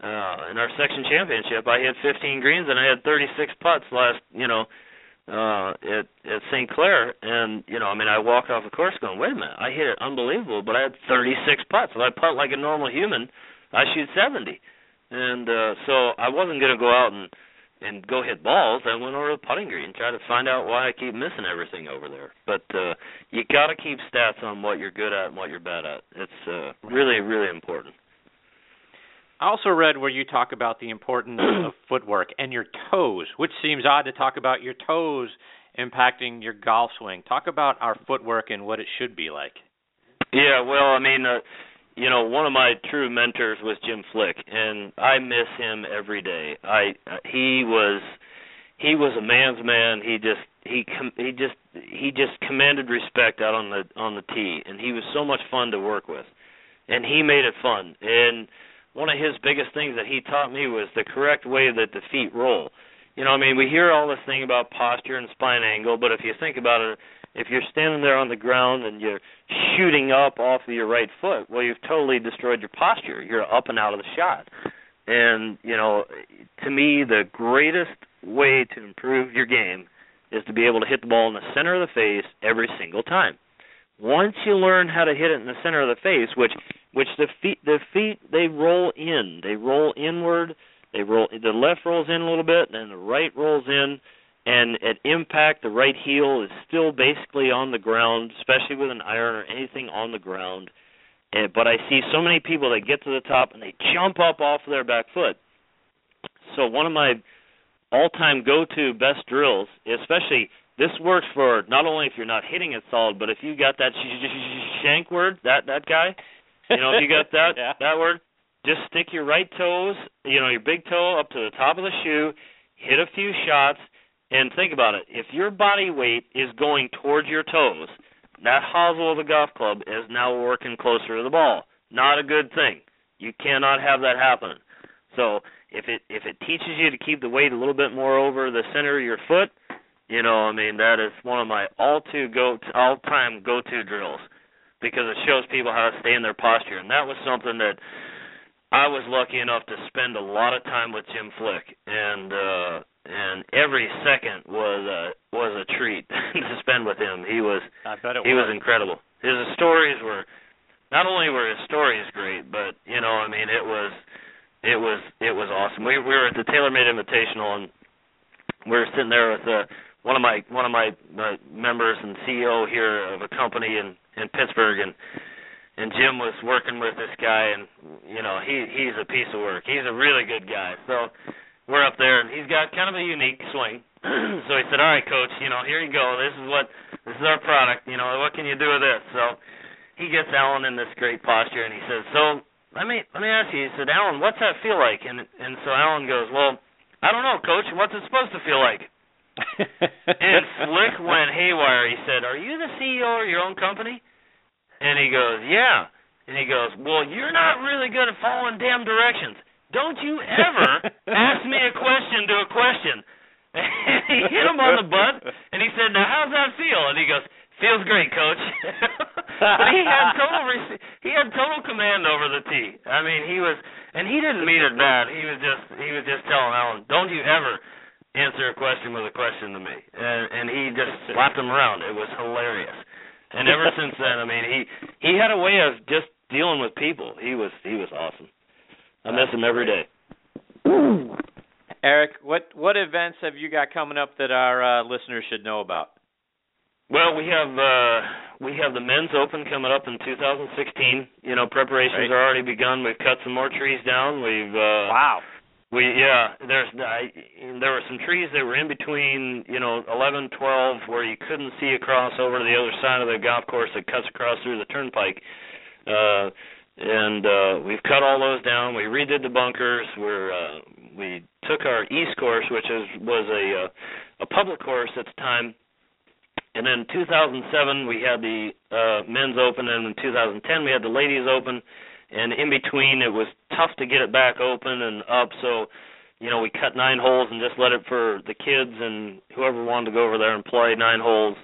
Uh, in our section championship, I hit 15 greens and I had 36 putts last, you know, uh at at St. Clair and you know, I mean I walked off the course going, Wait a minute, I hit it unbelievable, but I had thirty six putts. If I putt like a normal human, I shoot seventy. And uh so I wasn't gonna go out and and go hit balls. I went over to the putting green and tried to find out why I keep missing everything over there. But uh you gotta keep stats on what you're good at and what you're bad at. It's uh really, really important. I also read where you talk about the importance of footwork and your toes, which seems odd to talk about your toes impacting your golf swing. Talk about our footwork and what it should be like. Yeah, well, I mean, uh, you know, one of my true mentors was Jim Flick, and I miss him every day. I uh, he was he was a man's man. He just he com- he just he just commanded respect out on the on the tee, and he was so much fun to work with, and he made it fun. And one of his biggest things that he taught me was the correct way that the feet roll. You know, I mean, we hear all this thing about posture and spine angle, but if you think about it, if you're standing there on the ground and you're shooting up off of your right foot, well, you've totally destroyed your posture. You're up and out of the shot. And, you know, to me, the greatest way to improve your game is to be able to hit the ball in the center of the face every single time. Once you learn how to hit it in the center of the face, which which the feet the feet they roll in, they roll inward, they roll the left rolls in a little bit, and the right rolls in, and at impact the right heel is still basically on the ground, especially with an iron or anything on the ground. And, but I see so many people that get to the top and they jump up off of their back foot. So one of my all-time go-to best drills, especially this works for not only if you're not hitting it solid, but if you got that shank word, that that guy, you know, if you got that yeah. that word, just stick your right toes, you know, your big toe up to the top of the shoe, hit a few shots, and think about it. If your body weight is going towards your toes, that hosel of the golf club is now working closer to the ball. Not a good thing. You cannot have that happen. So if it if it teaches you to keep the weight a little bit more over the center of your foot, you know, I mean that is one of my all to go all time go to drills because it shows people how to stay in their posture and that was something that I was lucky enough to spend a lot of time with Jim Flick and uh and every second was a was a treat to spend with him. He was I bet it he was. was incredible. His stories were not only were his stories great, but you know, I mean it was it was it was awesome. We we were at the TaylorMade Invitational and we were sitting there with uh, one of my one of my uh, members and CEO here of a company in in Pittsburgh and and Jim was working with this guy and you know he he's a piece of work. He's a really good guy. So we're up there and he's got kind of a unique swing. so he said, "All right, coach, you know, here you go. This is what this is our product. You know, what can you do with this?" So he gets Alan in this great posture and he says, "So let me let me ask you." He said, "Alan, what's that feel like?" And and so Alan goes, "Well, I don't know, coach. What's it supposed to feel like?" And Flick went haywire. He said, "Are you the CEO of your own company?" And he goes, "Yeah." And he goes, "Well, you're not really good at following damn directions. Don't you ever ask me a question to a question." And he hit him on the butt, and he said, "Now, how's that feel?" And he goes, "Feels great, coach." but he had total rec- he had total command over the tee. I mean, he was, and he didn't mean it bad. He was just he was just telling Alan, "Don't you ever." Answer a question with a question to me, and and he just slapped him around. It was hilarious. And ever since then, I mean, he he had a way of just dealing with people. He was he was awesome. I miss him every day. Eric, what what events have you got coming up that our uh, listeners should know about? Well, we have uh we have the men's open coming up in 2016. You know, preparations Right. are already begun. We've cut some more trees down. We've uh Wow. We yeah, there's I, there were some trees that were in between, you know, 11, 12 where you couldn't see across over to the other side of the golf course that cuts across through the turnpike. Uh and uh we've cut all those down. We redid the bunkers. We're uh we took our east course which is was a uh, a public course at the time. And then 2007 we had the uh men's open and in 2010 we had the ladies open and in between it was tough to get it back open and up so you know we cut nine holes and just let it for the kids and whoever wanted to go over there and play nine holes.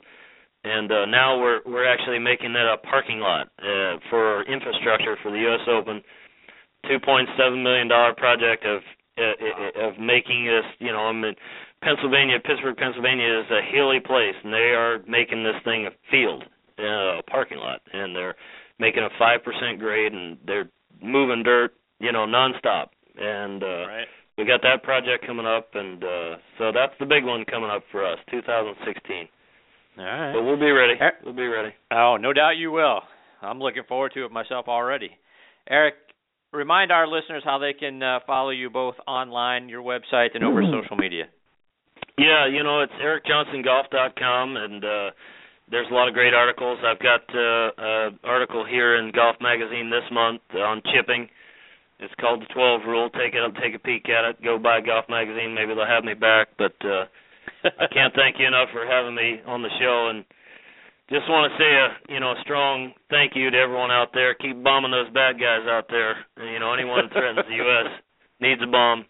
And uh now we're we're actually making that a parking lot uh for infrastructure for the US Open. 2.7 million dollar project of uh, of making this you know I mean Pennsylvania Pittsburgh Pennsylvania is a hilly place and they are making this thing a field uh, a parking lot. And they're making a five percent grade, and they're moving dirt, you know, nonstop. And uh, Right. we got that project coming up, and uh, so that's the big one coming up for us, 2016. All right. But we'll be ready. We'll be ready. Oh, no doubt you will. I'm looking forward to it myself already. Eric, remind our listeners how they can uh, follow you both online, your website, and over social media. Yeah, you know, it's ericjohnsongolf.com, and uh, there's a lot of great articles. I've got uh, an article here in Golf Magazine this month on chipping. It's called the 12 Rule. Take it up, take a peek at it. Go buy Golf Magazine. Maybe they'll have me back. But uh, I can't thank you enough for having me on the show, and just want to say a you know a strong thank you to everyone out there. Keep bombing those bad guys out there. You know anyone that threatens the U.S. needs a bomb.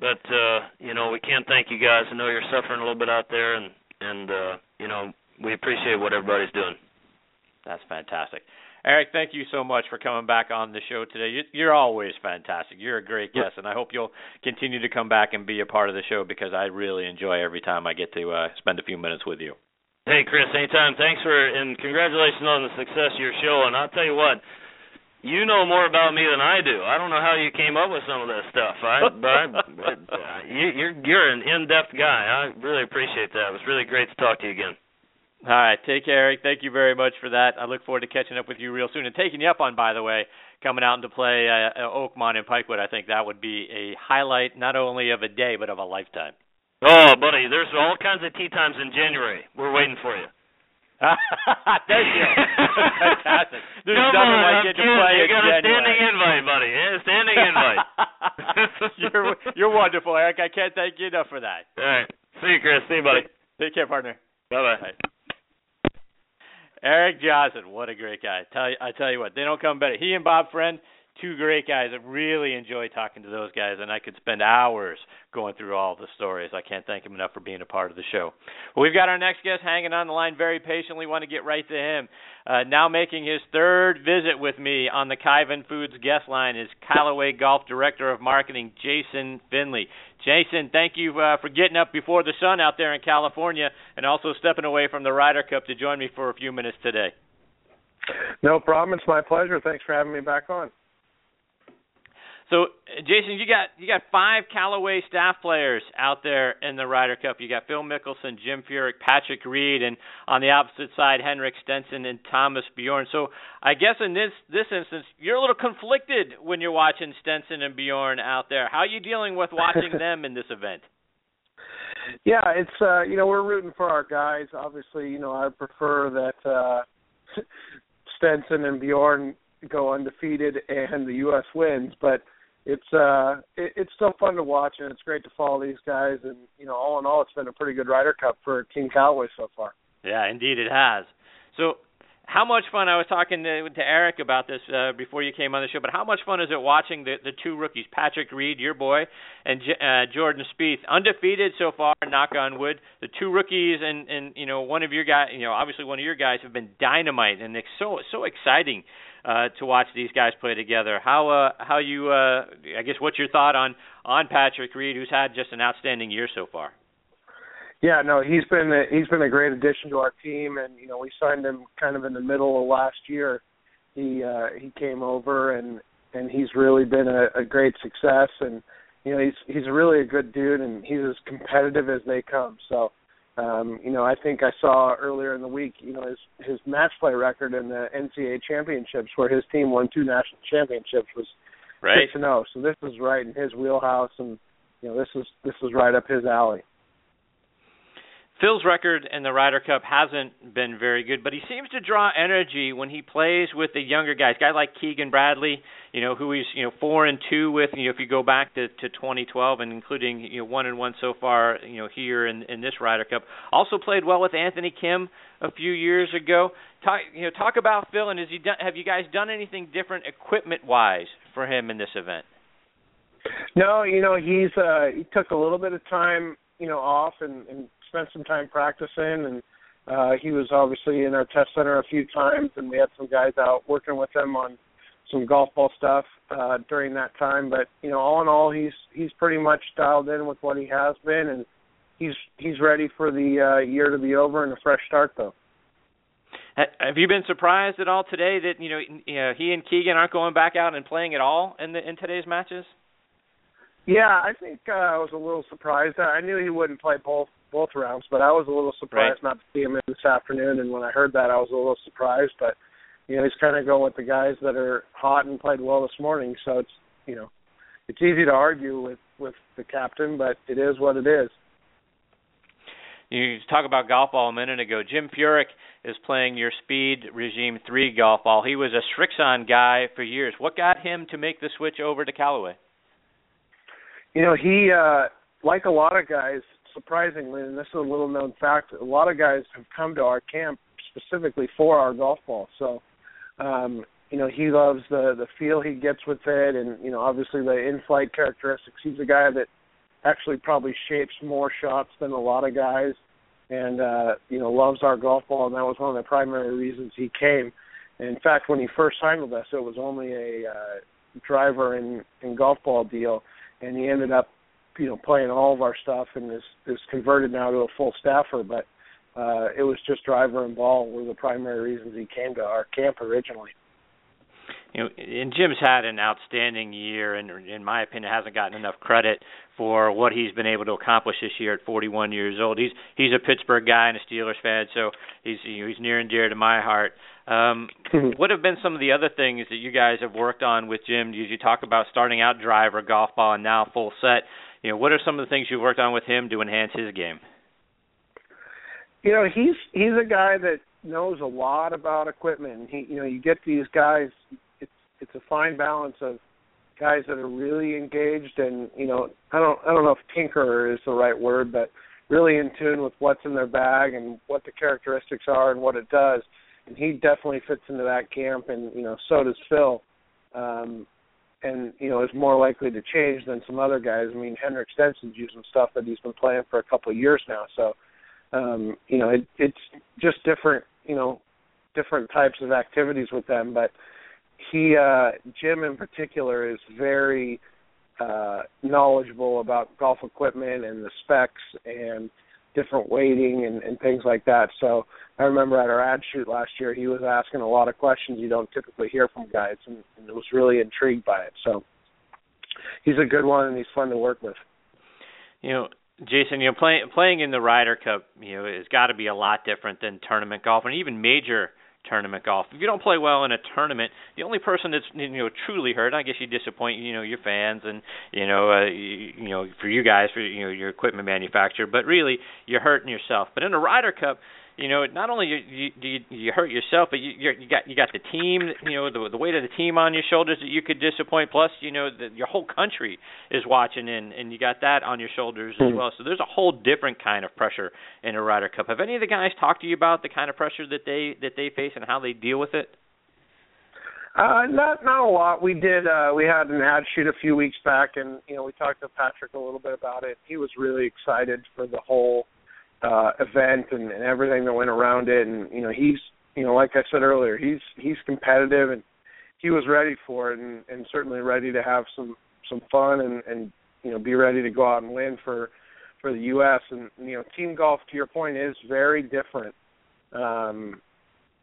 But uh, you know we can't thank you guys. I know you're suffering a little bit out there, and and uh, you know we appreciate what everybody's doing. That's fantastic. Eric, thank you so much for coming back on the show today. You're always fantastic. You're a great guest, and I hope you'll continue to come back and be a part of the show because I really enjoy every time I get to uh, spend a few minutes with you. Hey, Chris, anytime. Thanks for and congratulations on the success of your show. And I'll tell you what, you know more about me than I do. I don't know how you came up with some of this stuff. I, but, uh, you, you're you're an in-depth guy. I really appreciate that. It was really great to talk to you again. All right, take care, Eric. Thank you very much for that. I look forward to catching up with you real soon and taking you up on, by the way, coming out to play uh, Oakmont and Pikewood. I think that would be a highlight not only of a day but of a lifetime. Oh, buddy, there's all kinds of tee times in January. We're waiting for you. Thank you. Fantastic. There's Come nothing on, like getting to play you in got a standing invite, buddy. Yeah, standing invite. you're you're wonderful, Eric. I can't thank you enough for that. All right. See you, Chris. See you, buddy. Take care, partner. Bye-bye. Eric Johnson, what a great guy. Tell you, I tell you what, they don't come better. He and Bob Friend, two great guys. I really enjoy talking to those guys, and I could spend hours going through all the stories. I can't thank him enough for being a part of the show. Well, we've got our next guest hanging on the line very patiently. Want to get right to him. Uh, now making his third visit with me on the Kyvan Foods guest line is Callaway Golf Director of Marketing, Jason Finley. Jason, thank you uh, for getting up before the sun out there in California and also stepping away from the Ryder Cup to join me for a few minutes today. No problem. It's my pleasure. Thanks for having me back on. So, Jason, you got you got five Callaway staff players out there in the Ryder Cup. You got Phil Mickelson, Jim Furyk, Patrick Reed, and on the opposite side, Henrik Stenson and Thomas Bjorn. So, I guess in this this instance, you're a little conflicted when you're watching Stenson and Bjorn out there. How are you dealing with watching them in this event? Yeah, it's uh, you know we're rooting for our guys. Obviously, you know I prefer that uh, Stenson and Bjorn go undefeated and the U.S. wins, but it's uh it, it's still fun to watch and it's great to follow these guys and you know all in all it's been a pretty good Ryder Cup for Team Callaway so far. Yeah, indeed it has. So how much fun I was talking to, to Eric about this uh, before you came on the show, but how much fun is it watching the the two rookies, Patrick Reed, your boy, and J- uh, Jordan Spieth, undefeated so far, knock on wood. The two rookies and and you know one of your guys, you know obviously one of your guys have been dynamite and it's so so exciting uh, to watch these guys play together. How uh, how you uh, I guess what's your thought on on Patrick Reed, who's had just an outstanding year so far? Yeah, no, he's been a, he's been a great addition to our team, and you know we signed him kind of in the middle of last year. He uh, he came over and and he's really been a, a great success, and you know he's he's really a good dude, and he's as competitive as they come. So, um, you know, I think I saw earlier in the week, you know, his his match play record in the NCAA championships, where his team won two national championships, was Right. six and zero. So this is right in his wheelhouse, and you know this is this is right up his alley. Phil's record in the Ryder Cup hasn't been very good, but he seems to draw energy when he plays with the younger guys. Guys like Keegan Bradley, you know, who he's you know four and two with. You know, if you go back to to 2012 and including you know one and one so far, you know here in in this Ryder Cup. Also played well with Anthony Kim a few years ago. Talk you know talk about Phil and has he done? Have you guys done anything different equipment wise for him in this event? No, you know he's uh he took a little bit of time, you know, off and, and spent some time practicing and uh he was obviously in our test center a few times and we had some guys out working with him on some golf ball stuff uh during that time. But, you know, all in all he's he's pretty much dialed in with what he has been and he's he's ready for the uh year to be over and a fresh start though. Have you been surprised at all today that you know, you know he and Keegan aren't going back out and playing at all in the in today's matches? Yeah, I think uh, I was a little surprised. I knew he wouldn't play both both rounds, but I was a little surprised not to see him in this afternoon. And when I heard that, I was a little surprised. But you know, he's kind of going with the guys that are hot and played well this morning. So it's you know, it's easy to argue with with the captain, but it is what it is. You talk about golf ball a minute ago. Jim Furyk is playing your Speed Regime 3 golf ball. He was a Srixon guy for years. What got him to make the switch over to Callaway? You know, he uh like a lot of guys, surprisingly, and this is a little known fact, a lot of guys have come to our camp specifically for our golf ball. So um, you know, he loves the the feel he gets with it and, you know, obviously the in flight characteristics. He's a guy that actually probably shapes more shots than a lot of guys and uh, you know, loves our golf ball and that was one of the primary reasons he came. in fact, when he first signed with us, it was only a uh, driver and, and golf ball deal, and he ended up, you know, playing all of our stuff and is is converted now to a full staffer. But uh, it was just driver and ball were the primary reasons he came to our camp originally you know, and Jim's had an outstanding year, and in my opinion, hasn't gotten enough credit for what he's been able to accomplish this year at 41 years old. He's he's a Pittsburgh guy and a Steelers fan, so he's you know, he's near and dear to my heart. Um, what have been some of the other things that you guys have worked on with Jim? You, you talk about starting out driver, golf ball, and now full set. You know, what are some of the things you've worked on with him to enhance his game? You know, he's he's a guy that knows a lot about equipment. He, you know, you get these guys it's it's a fine balance of guys that are really engaged and you know I don't I don't know if tinkerer is the right word, but really in tune with what's in their bag and what the characteristics are and what it does. And he definitely fits into that camp, and you know so does Phil. Um, and you know is more likely to change than some other guys. I mean, Henrik Stenson's using stuff that he's been playing for a couple of years now. So, um, you know, it, it's just different. You know, different types of activities with them, but he uh Jim in particular is very uh knowledgeable about golf equipment and the specs and different weighting and, and things like that. So I remember at our ad shoot last year he was asking a lot of questions you don't typically hear from guys and, and was really intrigued by it. So he's a good one and he's fun to work with. You know, Jason, you know, playing playing in the Ryder Cup, you know, has got to be a lot different than tournament golf and even major tournament golf. If you don't play well in a tournament, the only person that's you know truly hurt, I guess you disappoint you know your fans and you know uh, you, you know for you guys for you know your equipment manufacturer, but really you're hurting yourself. But in a Ryder Cup, you know, not only you you you, you hurt yourself, but you you got you got the team, you know, the the weight of the team on your shoulders that you could disappoint. Plus, you know, the, your whole country is watching, and and you got that on your shoulders as hmm. well. So there's a whole different kind of pressure in a Ryder Cup. Have any of the guys talked to you about the kind of pressure that they that they face and how they deal with it? Uh, not not a lot. We did. uh We had an ad shoot a few weeks back, and you know we talked to Patrick a little bit about it. He was really excited for the whole uh event and, and everything that went around it. And you know he's you know like I said earlier he's he's competitive and he was ready for it and, and certainly ready to have some some fun and and you know be ready to go out and win for for the US and you know team golf to your point is very different um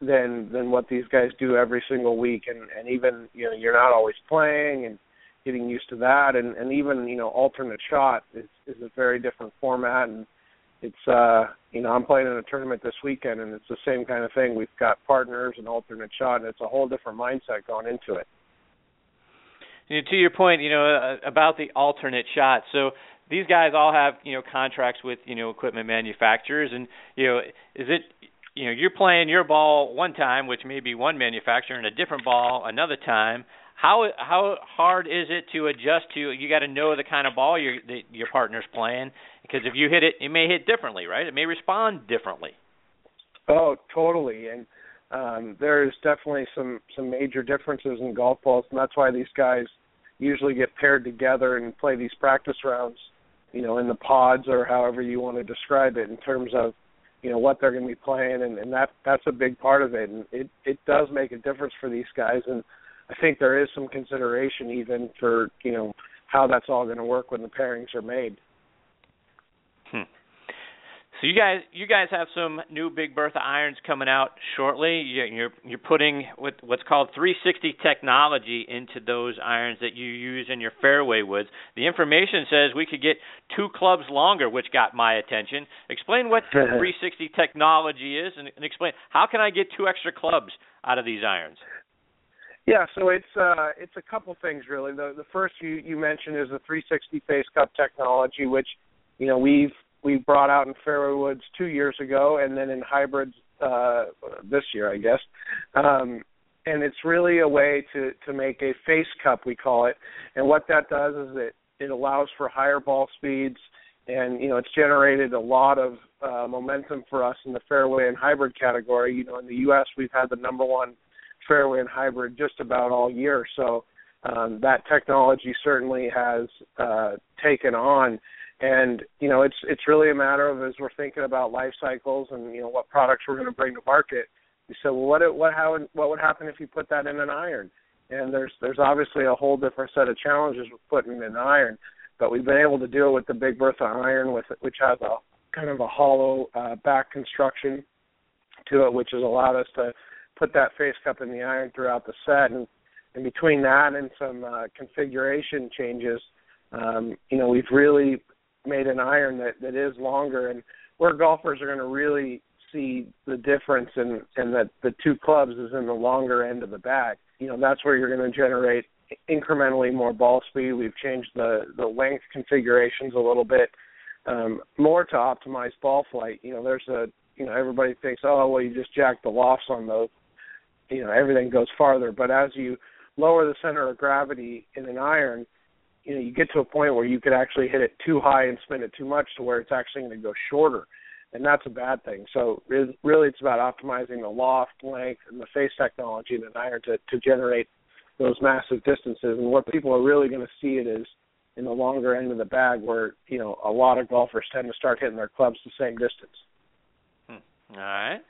than than what these guys do every single week. And and even you know you're not always playing and getting used to that. And and even you know alternate shot is is a very different format. And it's uh you know I'm playing in a tournament this weekend and it's the same kind of thing. We've got partners and alternate shot, and it's a whole different mindset going into it. You to your point, you know uh, about the alternate shot. So these guys all have you know contracts with you know equipment manufacturers, and you know is it you know you're playing your ball one time, which may be one manufacturer, and a different ball another time. How how hard is it to adjust to? You got to know the kind of ball your that your partner's playing, because if you hit it, it may hit differently, right? It may respond differently. Oh, totally. And um, there's definitely some some major differences in golf balls, and that's why these guys usually get paired together and play these practice rounds, you know, in the pods or however you want to describe it in terms of, you know, what they're going to be playing, and, and that that's a big part of it, and it it does make a difference for these guys, and I think there is some consideration even for you know how that's all going to work when the pairings are made. Hmm. So you guys, you guys have some new Big Bertha irons coming out shortly. You're you're putting with what's called 360 technology into those irons that you use in your fairway woods. The information says we could get two clubs longer, which got my attention. Explain what 360 technology is, and, and explain how can I get two extra clubs out of these irons. Yeah, so it's uh it's a couple things really. The the first you you mentioned is the 360 face cup technology, which you know we've we brought out in fairway woods two years ago, and then in hybrids uh, this year, I guess. Um, and it's really a way to to make a face cup, we call it. And what that does is it it allows for higher ball speeds, and you know it's generated a lot of uh, momentum for us in the fairway and hybrid category. You know, in the U.S. we've had the number one fairway and hybrid just about all year, so um, that technology certainly has uh, taken on and you know it's it's really a matter of as we're thinking about life cycles and you know what products we're going to bring to market you said, well, what what how what would happen if you put that in an iron? And there's there's obviously a whole different set of challenges with putting in an iron, but we've been able to do it with the Big Bertha iron, with which has a kind of a hollow uh, back construction to it, which has allowed us to put that face cup in the iron throughout the set. And, and between that and some uh, configuration changes, um, you know, we've really made an iron that that is longer and where golfers are going to really see the difference in in that the two clubs is in the longer end of the bag. You know, that's where you're going to generate incrementally more ball speed. We've changed the the length configurations a little bit um more to optimize ball flight. You know, there's a you know, everybody thinks, "Oh, well you just jack the lofts on those." You know, everything goes farther, but as you lower the center of gravity in an iron, you know you get to a point where you could actually hit it too high and spin it too much to where it's actually going to go shorter. And that's a bad thing. So really it's about optimizing the loft length and the face technology in an iron to to generate those massive distances. And what people are really going to see it is in the longer end of the bag where you know a lot of golfers tend to start hitting their clubs the same distance. Hmm. all right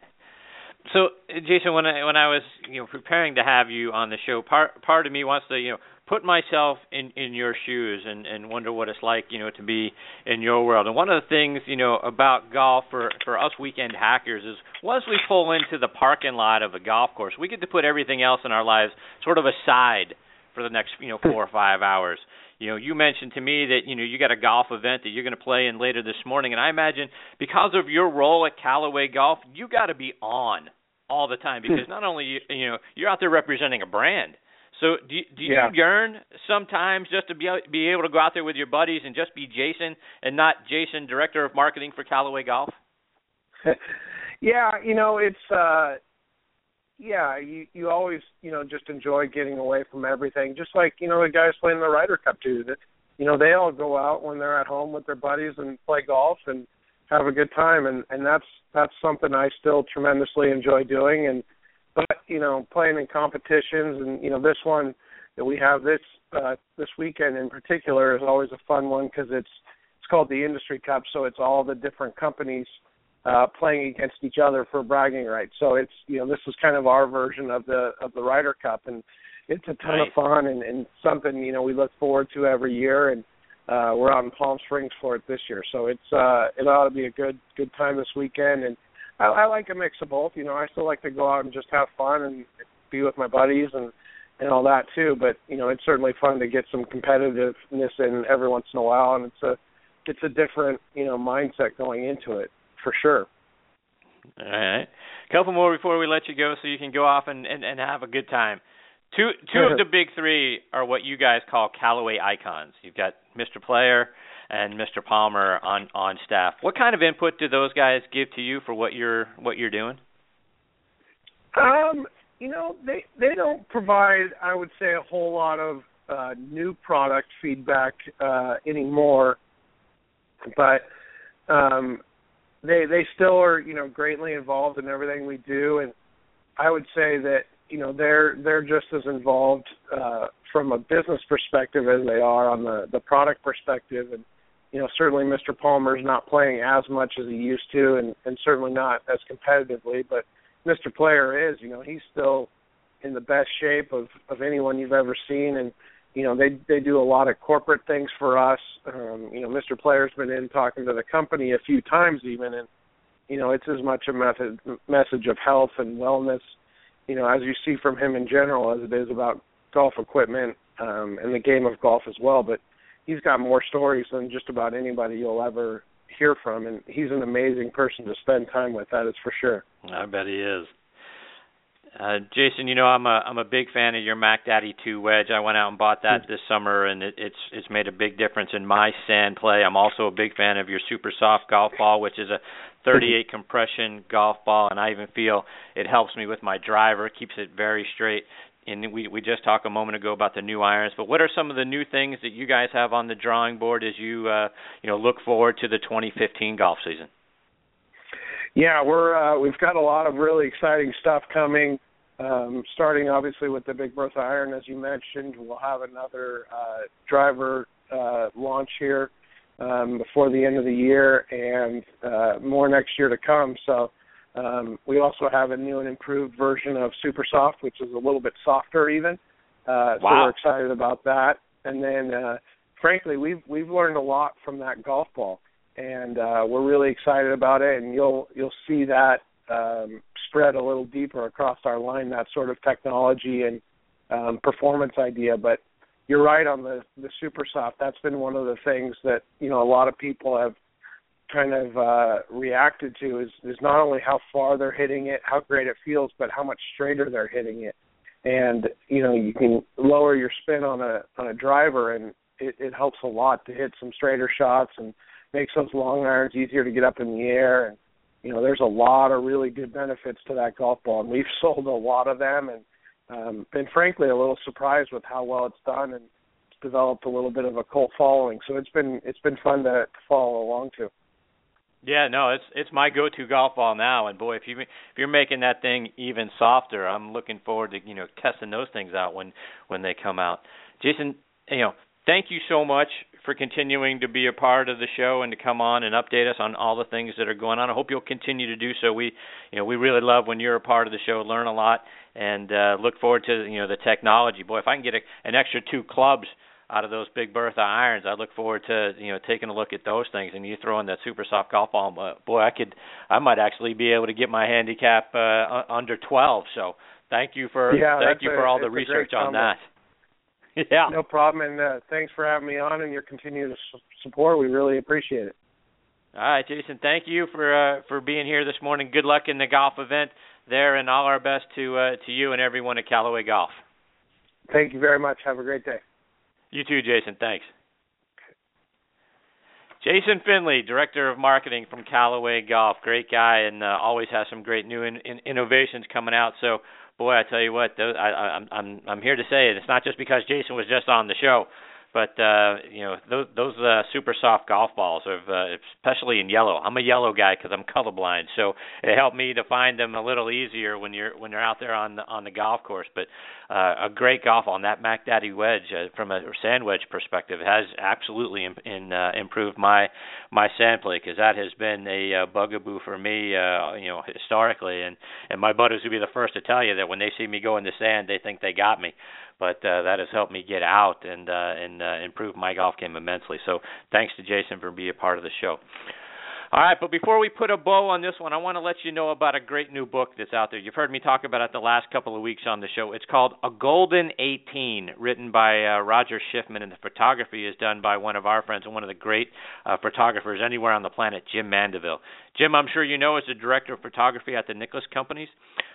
so Jason, when I when I was you know preparing to have you on the show, part part of me wants to you know put myself in in your shoes and and wonder what it's like you know to be in your world. And one of the things you know about golf for for us weekend hackers is once we pull into the parking lot of a golf course we get to put everything else in our lives sort of aside for the next you know four or five hours you know you mentioned to me that you know you got a golf event that you're going to play in later this morning and i imagine because of your role at callaway golf you got to be on all the time because not only you, you know you're out there representing a brand so do you, do you yeah. yearn sometimes just to be be able to go out there with your buddies and just be Jason and not Jason, director of marketing for Callaway Golf? yeah, you know it's uh yeah, you you always you know just enjoy getting away from everything. Just like you know the guys playing the Ryder Cup too. That you know they all go out when they're at home with their buddies and play golf and have a good time, and and that's that's something I still tremendously enjoy doing and but you know playing in competitions and you know this one that we have this uh, this weekend in particular is always a fun one because it's it's called the Industry Cup, so it's all the different companies uh, playing against each other for bragging rights. So it's you know this is kind of our version of the of the Ryder Cup, and it's a ton nice. of fun and, and something you know we look forward to every year. And uh, we're out in Palm Springs for it this year, so it's uh, it ought to be a good good time this weekend. And I, I like a mix of both. You know, I still like to go out and just have fun and be with my buddies and and all that too. But you know, it's certainly fun to get some competitiveness in every once in a while, and it's a it's a different you know mindset going into it for sure. All right, A couple more before we let you go, so you can go off and and, and have a good time. Two two of the big three are what you guys call Callaway icons. You've got Mr. Player, and Mr. Palmer on on staff. What kind of input do those guys give to you for what you're what you're doing? Um, you know, they they don't provide, I would say, a whole lot of uh, new product feedback uh, anymore, but um, they they still are, you know, greatly involved in everything we do, and I would say that you know they're they're just as involved uh, from a business perspective as they are on the the product perspective, and you know, certainly Mr. Palmer's not playing as much as he used to, and and certainly not as competitively. But Mr. Player is, you know, he's still in the best shape of of anyone you've ever seen, and you know they they do a lot of corporate things for us. Um, you know, Mr. Player's been in talking to the company a few times even, and you know it's as much a method message of health and wellness, you know, as you see from him in general as it is about golf equipment um, and the game of golf as well. But he's got more stories than just about anybody you'll ever hear from, and he's an amazing person to spend time with. That is for sure. I bet he is. Uh, Jason, you know I'm a I'm a big fan of your Mack Daddy 2 wedge. I went out and bought that this summer, and it, it's it's made a big difference in my sand play. I'm also a big fan of your Super Soft golf ball, which is a 38 compression golf ball, and I even feel it helps me with my driver, keeps it very straight and we we just talked a moment ago about the new irons, but what are some of the new things that you guys have on the drawing board as you uh, you know look forward to the 2015 golf season? Yeah, we're uh, we've got a lot of really exciting stuff coming. Um, starting obviously with the Big Bertha iron, as you mentioned, we'll have another uh, driver uh, launch here um, before the end of the year, and uh, more next year to come. So Um, we also have a new and improved version of Super Soft, which is a little bit softer even. Uh, wow. So we're excited about that. And then, uh, frankly, we've we've learned a lot from that golf ball, and uh, we're really excited about it. And you'll you'll see that um, spread a little deeper across our line, that sort of technology and um, performance idea. But you're right on the the super soft. That's been one of the things that you know a lot of people have kind of uh, reacted to is is not only how far they're hitting it, how great it feels, but how much straighter they're hitting it. And you know you can lower your spin on a on a driver, and it, it helps a lot to hit some straighter shots and makes those long irons easier to get up in the air. And you know there's a lot of really good benefits to that golf ball, and we've sold a lot of them, and um, been frankly a little surprised with how well it's done and it's developed a little bit of a cult following. So it's been it's been fun to, to follow along to. Yeah, no, it's it's my go-to golf ball now, and boy, if you if you're making that thing even softer, I'm looking forward to you know testing those things out when when they come out. Jason, you know, thank you so much for continuing to be a part of the show and to come on and update us on all the things that are going on. I hope you'll continue to do so. We you know we really love when you're a part of the show, learn a lot, and uh, look forward to you know the technology. Boy, if I can get a, an extra two clubs out of those big Bertha irons. I look forward to you know taking a look at those things. And you throw in that super soft golf ball, boy, I could, I might actually be able to get my handicap uh, under 12. So thank you for yeah, thank you a, for all the research on that. yeah, no problem. And uh, thanks for having me on and your continued support. We really appreciate it. All right, Jason. Thank you for uh, for being here this morning. Good luck in the golf event there, and all our best to uh, to you and everyone at Callaway Golf. Thank you very much. Have a great day. You too, Jason. Thanks. Jason Finley, Director of Marketing from Callaway Golf. Great guy and uh, always has some great new in, in innovations coming out. So, boy, I tell you what, those, I, I'm I'm I'm here to say it. It's not just because Jason was just on the show. But uh, you know those those uh, super soft golf balls, are, uh, especially in yellow. I'm a yellow guy because I'm colorblind, so it helped me to find them a little easier when you're when you're out there on the on the golf course. But uh, a great golf on that Mack Daddy wedge uh, from a sand wedge perspective has absolutely in, in, uh, improved my my sand play because that has been a uh, bugaboo for me, uh, you know, historically. And and my buddies would be the first to tell you that when they see me go in the sand, they think they got me but uh, that has helped me get out and uh, and uh, improve my golf game immensely. So thanks to Jason for being a part of the show. All right, but before we put a bow on this one, I want to let you know about a great new book that's out there. You've heard me talk about it the last couple of weeks on the show. It's called A Golden 18, written by uh, Roger Schiffman, and the photography is done by one of our friends and one of the great uh, photographers anywhere on the planet, Jim Mandeville. Jim, I'm sure you know, is the director of photography at the Nicklaus Companies.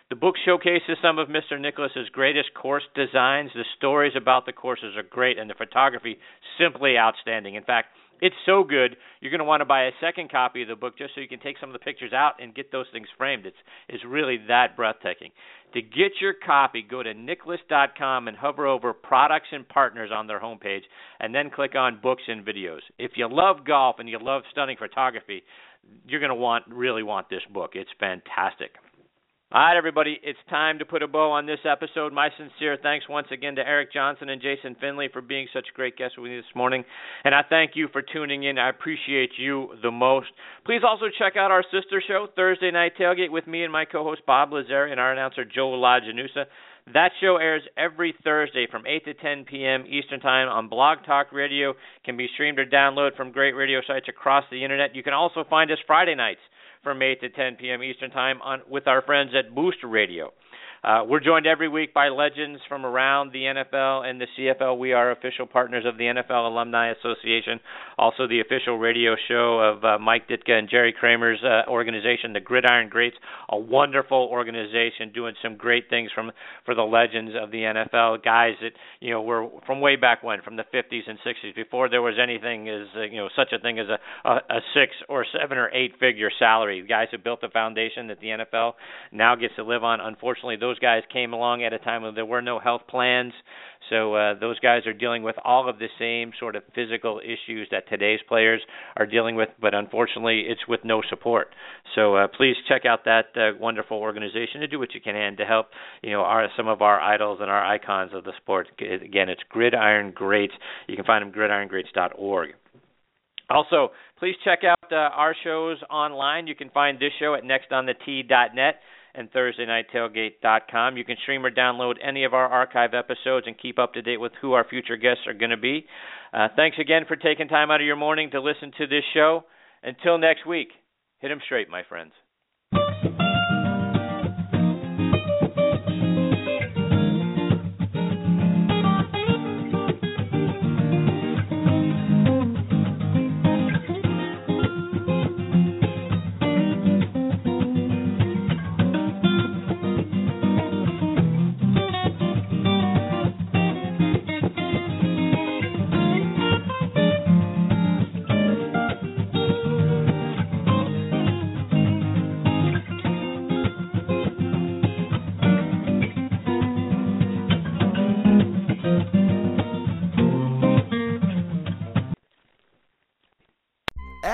The book showcases some of Mr. Nicklaus's greatest course designs. The stories about the courses are great, and the photography simply outstanding. In fact, it's so good you're going to want to buy a second copy of the book just so you can take some of the pictures out and get those things framed. It's it's really that breathtaking. To get your copy, go to nicklaus.com and hover over products and partners on their homepage, and then click on books and videos. If you love golf and you love stunning photography, you're going to want really want this book. It's fantastic. All right, everybody, it's time to put a bow on this episode. My sincere thanks once again to Eric Johnson and Jason Finley for being such great guests with me this morning. And I thank you for tuning in. I appreciate you the most. Please also check out our sister show, Thursday Night Tailgate, with me and my co host Bob Lazari and our announcer Joe Lajanusa. That show airs every Thursday from 8 to 10 p.m. Eastern Time on Blog Talk Radio. Can be streamed or downloaded from great radio sites across the internet. You can also find us Friday nights from 8 to 10 p.m. Eastern Time on with our friends at Booster Radio. Uh, we're joined every week by legends from around the NFL and the CFL. We are official partners of the NFL Alumni Association, also the official radio show of uh, Mike Ditka and Jerry Kramer's uh, organization, the Gridiron Greats, a wonderful organization doing some great things from for the legends of the NFL, guys that you know were from way back when, from the 50s and 60s, before there was anything as uh, you know such a thing as a, a a six or seven or eight figure salary. Guys who built the foundation that the NFL now gets to live on. Unfortunately, those those guys came along at a time when there were no health plans. So uh, those guys are dealing with all of the same sort of physical issues that today's players are dealing with, but unfortunately, it's with no support. So uh, please check out that uh, wonderful organization and do what you can to help, you know, our some of our idols and our icons of the sport. Again, it's Gridiron Greats. You can find them gridirongreats.org. Also, please check out uh, our shows online. You can find this show at nextonthetee.net and ThursdayNightTailgate.com. You can stream or download any of our archive episodes and keep up to date with who our future guests are going to be. Uh, thanks again for taking time out of your morning to listen to this show. Until next week, hit 'em straight, my friends.